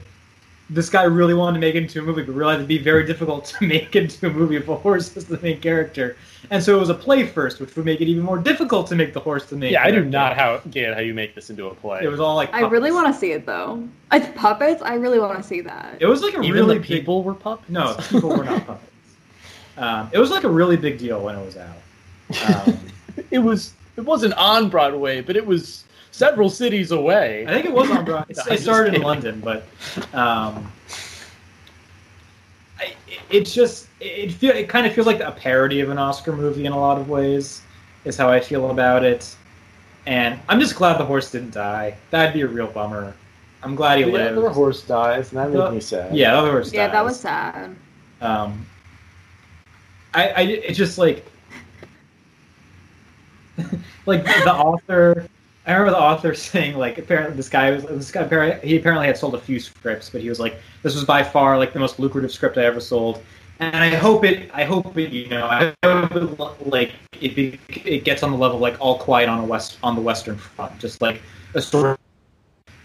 this guy really wanted to make it into a movie, but realized it'd be very difficult to make it into a movie if a horse is the main character, and so it was a play first, which would make it even more difficult to make the horse the main. Yeah, I do not how get how you make this into a play. It was all like I really want to see it though. It's puppets. I really want to see that. It was like a Even really the big- people were puppets. No, people were not puppets. Um, it was like a really big deal when it was out. Um, it was. It wasn't on Broadway, but it was several cities away. I think it was on Broadway. It, No, I'm it just started in. London, but um, I, it- it's just it feel it kind of feels like a parody of an Oscar movie in a lot of ways. Is how I feel about it, and I'm just glad the horse didn't die. That'd be a real bummer. I'm glad he the lived. other horse dies, and that made The- me sad. Yeah, the other horse. yeah, that was sad. Um, I, I, it's just like, like the author. I remember the author saying like apparently this guy was this guy he apparently had sold a few scripts, but he was like this was by far like the most lucrative script I ever sold, and I hope it I hope it you know I hope it, like it be, it gets on the level like All Quiet on a West on the Western Front, just like a story.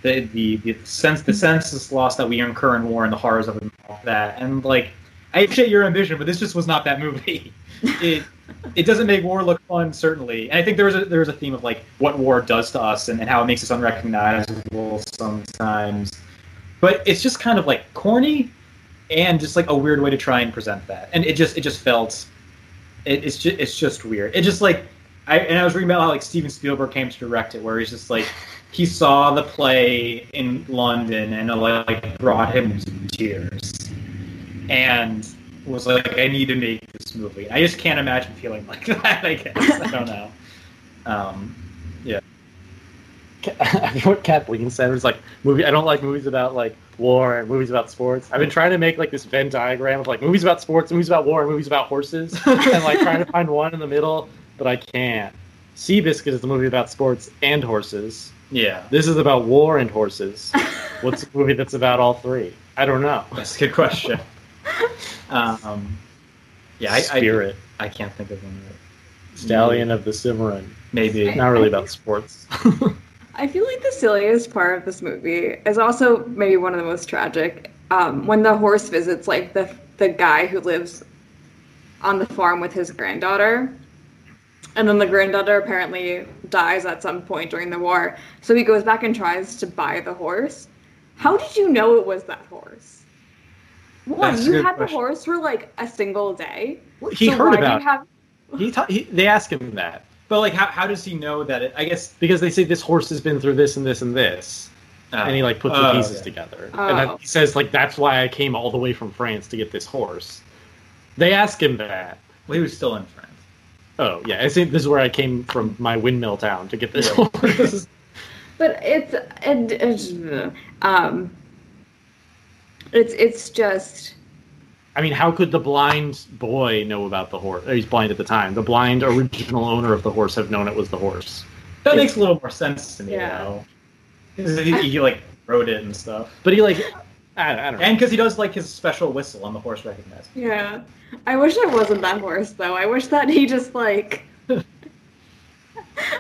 The, the the sense the senseless loss that we incur in war and the horrors of it and all that and like I appreciate your ambition, but this just was not that movie. It it doesn't make war look fun, certainly. And I think there was a there was a theme of like what war does to us and, and how it makes us unrecognizable sometimes. But it's just kind of like corny and just like a weird way to try and present that. And it just it just felt it, it's just it's just weird. It just like I and I was reading about how like Steven Spielberg came to direct it, where he's just like he saw the play in London and it like brought him to tears and was like, I need to make this movie. I just can't imagine feeling like that. I guess I don't know. Um, yeah. what Kathleen said was like movie. I don't like movies about like war and movies about sports. I've been trying to make like this Venn diagram of like movies about sports, movies about war, and movies about horses, and like trying to find one in the middle, but I can't. Seabiscuit is a movie about sports and horses. yeah, This is about war and horses. What's a movie that's about all three? I don't know. that's a good question. Um, yeah, I, I, Spirit, I can't think of one. Stallion of the Cimarron. Maybe. Not really about sports. I feel like the silliest part of this movie is also maybe one of the most tragic. Um, when the horse visits like the the guy who lives on the farm with his granddaughter, and then the granddaughter apparently dies at some point during the war. So he goes back and tries to buy the horse. How did you know it was that horse? One, That's you had question. the horse for like a single day. He so heard why do about. you have He, ta- he they ask him that But like, how, how does he know that? It, I guess. because they say this horse has been through this and this and this. Uh, and he like puts oh, the pieces okay. together. Oh. And then he says like that's why I came all the way from France to get this horse. They ask him that. Well, he was still in France. Oh yeah, I think this is where I came from my windmill town to get this Yeah. horse. But it's it, it's um it's it's just I mean, how could the blind boy know about the horse? He's blind at the time. The blind original owner of the horse have known it was the horse. That makes a little more sense to me, Yeah. though. 'Cause He, he like wrote it and stuff, But he like, I, I don't know. and because he does like his special whistle on the horse recognizes. yeah. I wish I wasn't that horse though. I wish that he just like I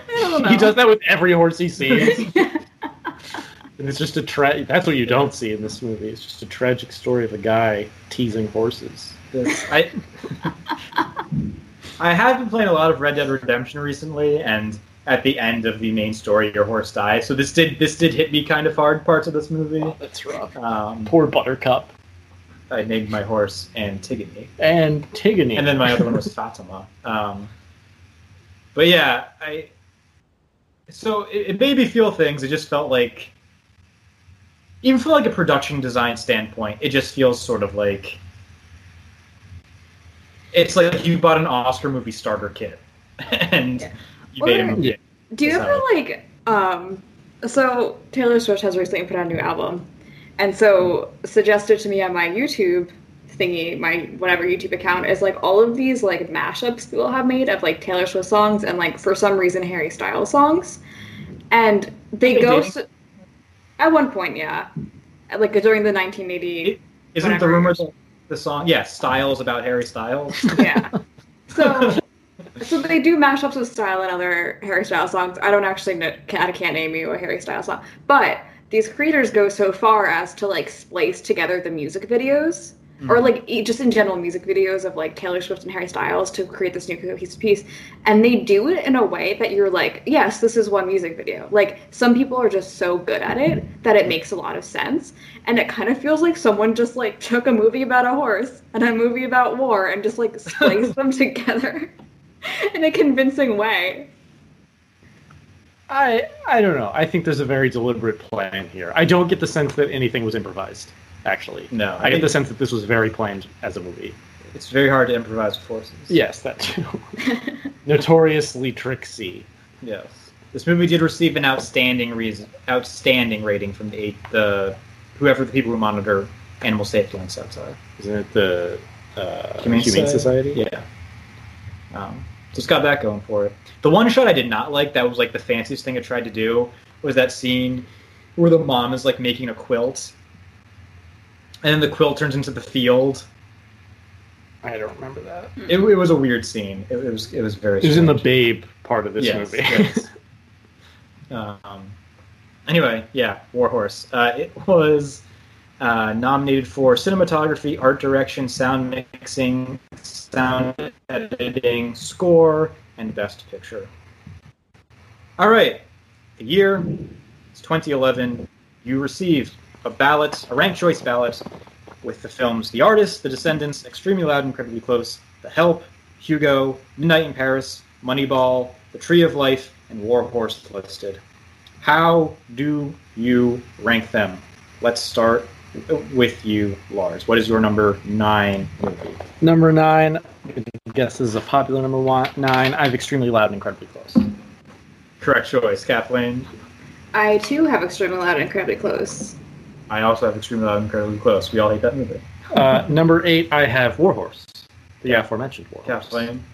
don't know. he does that with every horse he sees. And it's just a tra- That's what you don't see in this movie. It's just a tragic story of a guy teasing horses. This, I I have been playing a lot of Red Dead Redemption recently, and at the end of the main story, your horse dies. So this did this did hit me kind of hard parts of this movie. Oh, that's rough. Um, Poor Buttercup I named my horse Antigone, and Tigany. and then my other one was Fatima. Um, but yeah, I. So it, it made me feel things. It just felt like, even from like a production design standpoint, it just feels sort of like. It's like you bought an Oscar movie starter kit, and Yeah. you made a movie. Do you So- ever like um so Taylor Swift has recently put out a new album and so suggested to me on my YouTube thingy, my whatever YouTube account is like all of these like mashups people have made of like Taylor Swift songs and like for some reason Harry Styles songs. And they They go? At one point, yeah. Like during the 1980 Isn't the rumor that the song? Yeah, Styles about Harry Styles. yeah. So, so they do mashups with style and other Harry Styles songs. I don't actually know, I can't name you a Harry Styles song, but these creators go so far as to like splice together the music videos, or mm-hmm. like just in general music videos of like Taylor Swift and Harry Styles to create this new cohesive piece, and they do it in a way that you're like, yes, this is one music video. Like some people are just so good at it that it makes a lot of sense, and it kind of feels like someone just like took a movie about a horse and a movie about war and just like spliced them together in a convincing way. I I don't know. I think there's a very deliberate plan here. I don't get the sense that anything was improvised. Actually, No, I get the sense that this was very planned as a movie. It's very hard to improvise with horses. Yes, that too. Notoriously tricksy. Yes. This movie did receive an outstanding reason, outstanding rating from the eight, the whoever the people who monitor animal safety on sets are. Isn't it the uh, Humane Humane, Society? Society? Yeah. Um, so it's got that going for it. The one shot I did not like, that was like the fanciest thing it tried to do, was that scene where the mom is like making a quilt, and then the quilt turns into the field. I don't remember that. It, it was a weird scene. It, it was it was very. It was in the. Babe part of this Yes, movie. yes. Um, anyway, yeah, Warhorse. Uh, it was uh, nominated for cinematography, art direction, sound mixing, sound editing, score, and best picture. All right, the year is 2011. You received a ballot, a ranked choice ballot, with the films The Artist, The Descendants, Extremely Loud, Incredibly Close, The Help, Hugo, Midnight in Paris, Moneyball, The Tree of Life, and War Horse listed. How do you rank them? Let's start with you, Lars. What is your number nine movie? Number nine, I guess this is a popular number one, nine. I have extremely loud and incredibly close. Correct choice, Kathleen. I too have extremely loud and incredibly close. I also have Extremely Loud, Incredibly Close. We all hate that movie. Uh, number eight, I have Warhorse, the aforementioned Warhorse. Kathleen.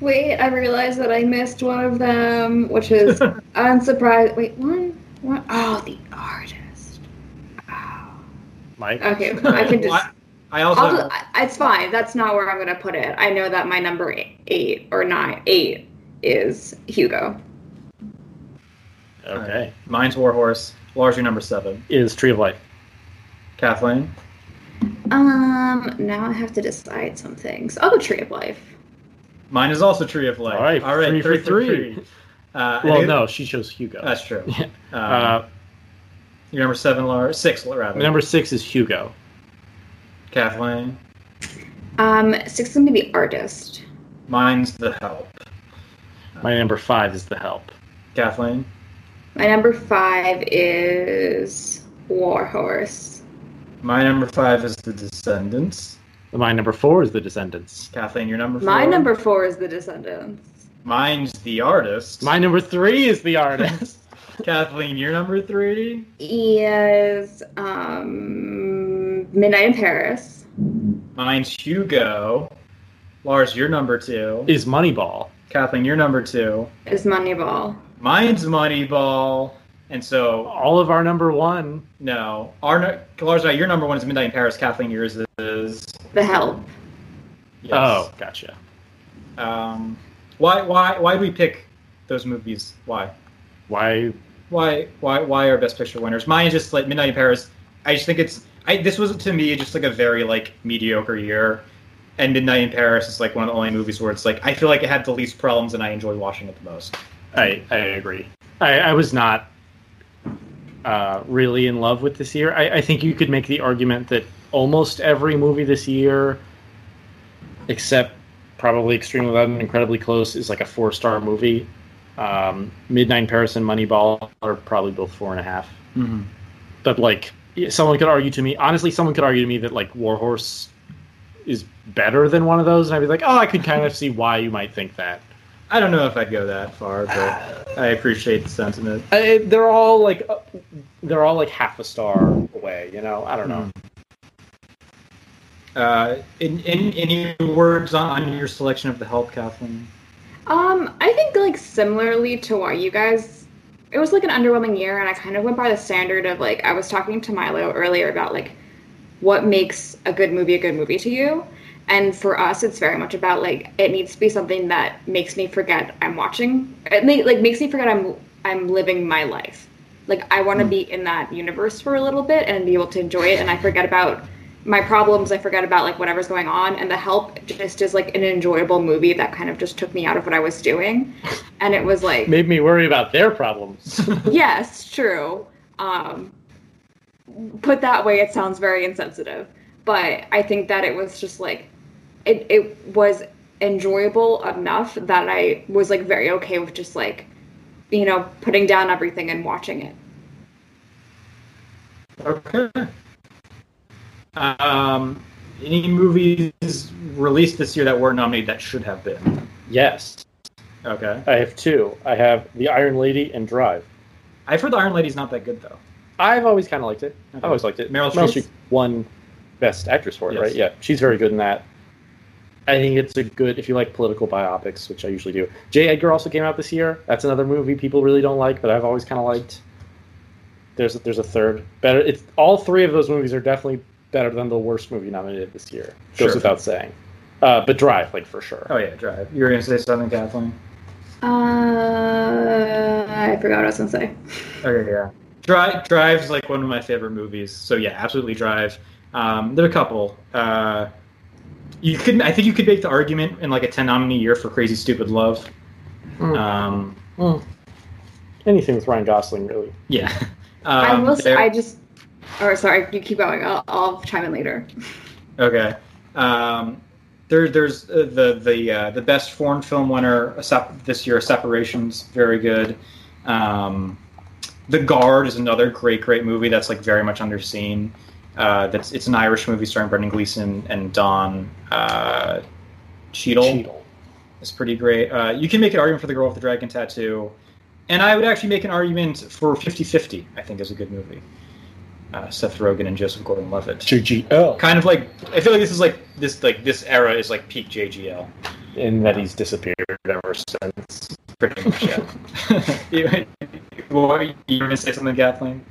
Wait, I realized that I missed one of them, which is unsurprised. Wait, one, one. Oh, the artist. Oh. Mike. Okay, I can just. I, I also I'll have, just, I- it's fine. That's not where I'm gonna put it. I know that my number eight, eight or nine, eight is Hugo. Okay. mine's Warhorse. Lars, your number seven. Is Tree of Life. Kathleen. Um, now I have to decide some things. I'll go Tree of Life. Mine is also Tree of Life. All right, all right, three for three. three. Uh, Well, think- no, she chose Hugo. that's true. Yeah. Um, Uh, your number seven, Lars. Six, rather. number six is Hugo. Kathleen. Um, six is gonna be artist. Mine's The Help. My number five is The Help. Kathleen. My number five is Warhorse. My number five is The Descendants. My number four is The Descendants. Kathleen, your number four. My number four is The Descendants. Mine's The Artist. My number three is The Artist. Kathleen, your number three. Is um Midnight in Paris. Mine's Hugo. Lars, your number two. is Moneyball. Kathleen, your number two. Is Moneyball. Mine's Moneyball. And so, All of our number one. no. Our, nu- Lars, uh, your number one is Midnight in Paris. Kathleen, yours is. The Help. Yes. Oh, gotcha. Um, why, why, why do we pick those movies? Why? Why? Why, why, why are Best Picture winners? Mine is just like Midnight in Paris. I just think it's. I, this was to me just like a very like mediocre year, and Midnight in Paris is like one of the only movies where it's like I feel like it had the least problems and I enjoy watching it the most. I I agree. I, I was not uh, really in love with this year. I, I think you could make the argument that almost every movie this year, except probably Extremely Loud and Incredibly Close, is like a four star movie. Um, Midnight in Paris and Moneyball are probably both four and a half. Mm-hmm. But like, someone could argue to me, honestly, someone could argue to me that like Warhorse is better than one of those, and I'd be like, oh, I could kind of see why you might think that. I don't know if I'd go that far, but I appreciate the sentiment. I, they're all like, uh, they're all like half a star away. You know, I don't know. Uh, in, in, any words on, on your selection of the help, Kathleen? Um, I think like similarly to why you guys, it was like an underwhelming year, and I kind of went by the standard of like I was talking to Milo earlier about like what makes a good movie a good movie to you, and for us, it's very much about like it needs to be something that makes me forget I'm watching. It may, like makes me forget I'm I'm living my life. Like I want to be in that universe for a little bit and be able to enjoy it, and I forget about my problems. I forget about like whatever's going on, and The Help just is like an enjoyable movie that kind of just took me out of what I was doing, and it was like Made me worry about their problems. yes, true. Um, put that way, it sounds very insensitive, but I think that it was just like it. It was enjoyable enough that I was like very okay with just like you know putting down everything and watching it. Okay. Um, any movies released this year that were nominated that should have been? yes, Okay. I have two. I have The Iron Lady and Drive. I've heard the Iron Lady's not that good though. I've always kind of liked it. Okay. I always liked it. Meryl Meryl Streep? Streep won Best Actress for it, Yes. right? Yeah, she's very good in that. I think it's a good if you like political biopics, which I usually do. J. Edgar also came out this year. That's another movie people really don't like, but I've always kind of liked. There's a, there's a third better. It's all three of those movies are definitely better than the worst movie nominated this year. Goes Sure. without saying. Uh, but Drive, like for sure. Oh yeah, Drive. You were gonna say something, Kathleen? Uh, I forgot what I was gonna say. Okay, yeah. Drive Drive's like one of my favorite movies. So yeah, absolutely Drive. Um, there are a couple. Uh, you could, I think, you could make the argument in like a ten nominee year for Crazy Stupid Love. Mm. Um, Mm. Anything with Ryan Gosling, really. yeah. I Um, will. Say, I just. Or sorry, you keep going. I'll, I'll chime in later. Okay. Um, there, there's uh, the the uh, the best foreign film winner this year. Separations, very good. Um, the Guard is another great, great movie that's like very much underseen. Uh, that's it's an Irish movie starring Brendan Gleeson and Don uh, Cheadle. Cheadle. It's pretty great. Uh, you can make an argument for The Girl with the Dragon Tattoo, and I would actually make an argument for 50-50, I think is a good movie. Uh, Seth Rogen and Joseph Gordon-Levitt JGL. kind of like I feel like this is like this like this era is like peak JGL In that he's disappeared ever since. pretty much. Yeah. you, what, you were gonna say something, Kathleen?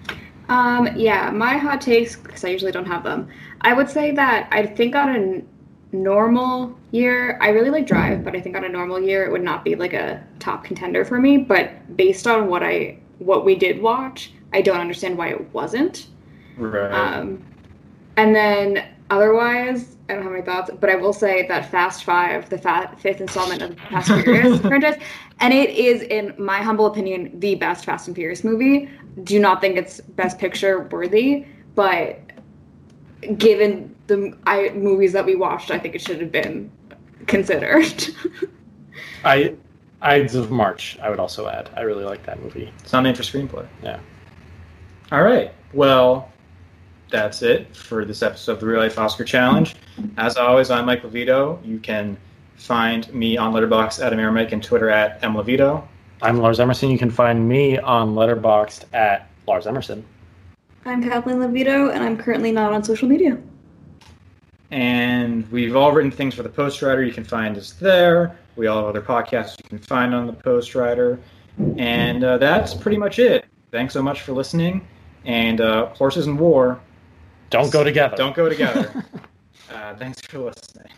Um, yeah, my hot takes because I usually don't have them. I would say that I think on a normal year, I really like Drive, but I think on a normal year it would not be like a top contender for me. But based on what I what we did watch, I don't understand why it wasn't. Right. Um, and then otherwise, I don't have any thoughts, but I will say that Fast Five, the fa- fifth installment of the Fast and Furious franchise, and it is, in my humble opinion, the best Fast and Furious movie. Do not think it's Best Picture worthy, but given the I, movies that we watched, I think it should have been considered. I Ides of March, I would also add. I really like that movie. it's nominated for screenplay. Yeah. All right. Well, that's it for this episode of the Real Life Oscar Challenge. As always, I'm Mike Levito. You can find me on Letterboxd at Amerimike and Twitter at mlevito. I'm Lars Emerson. You can find me on Letterboxd at Lars Emerson. I'm Kathleen Levito, and I'm currently not on social media. And we've all written things for the Post Rider. You can find us there. We all have other podcasts you can find on the Post Rider. And uh, that's pretty much it. Thanks so much for listening. And uh, Horses and War Don't go together. don't go together. uh, thanks for listening.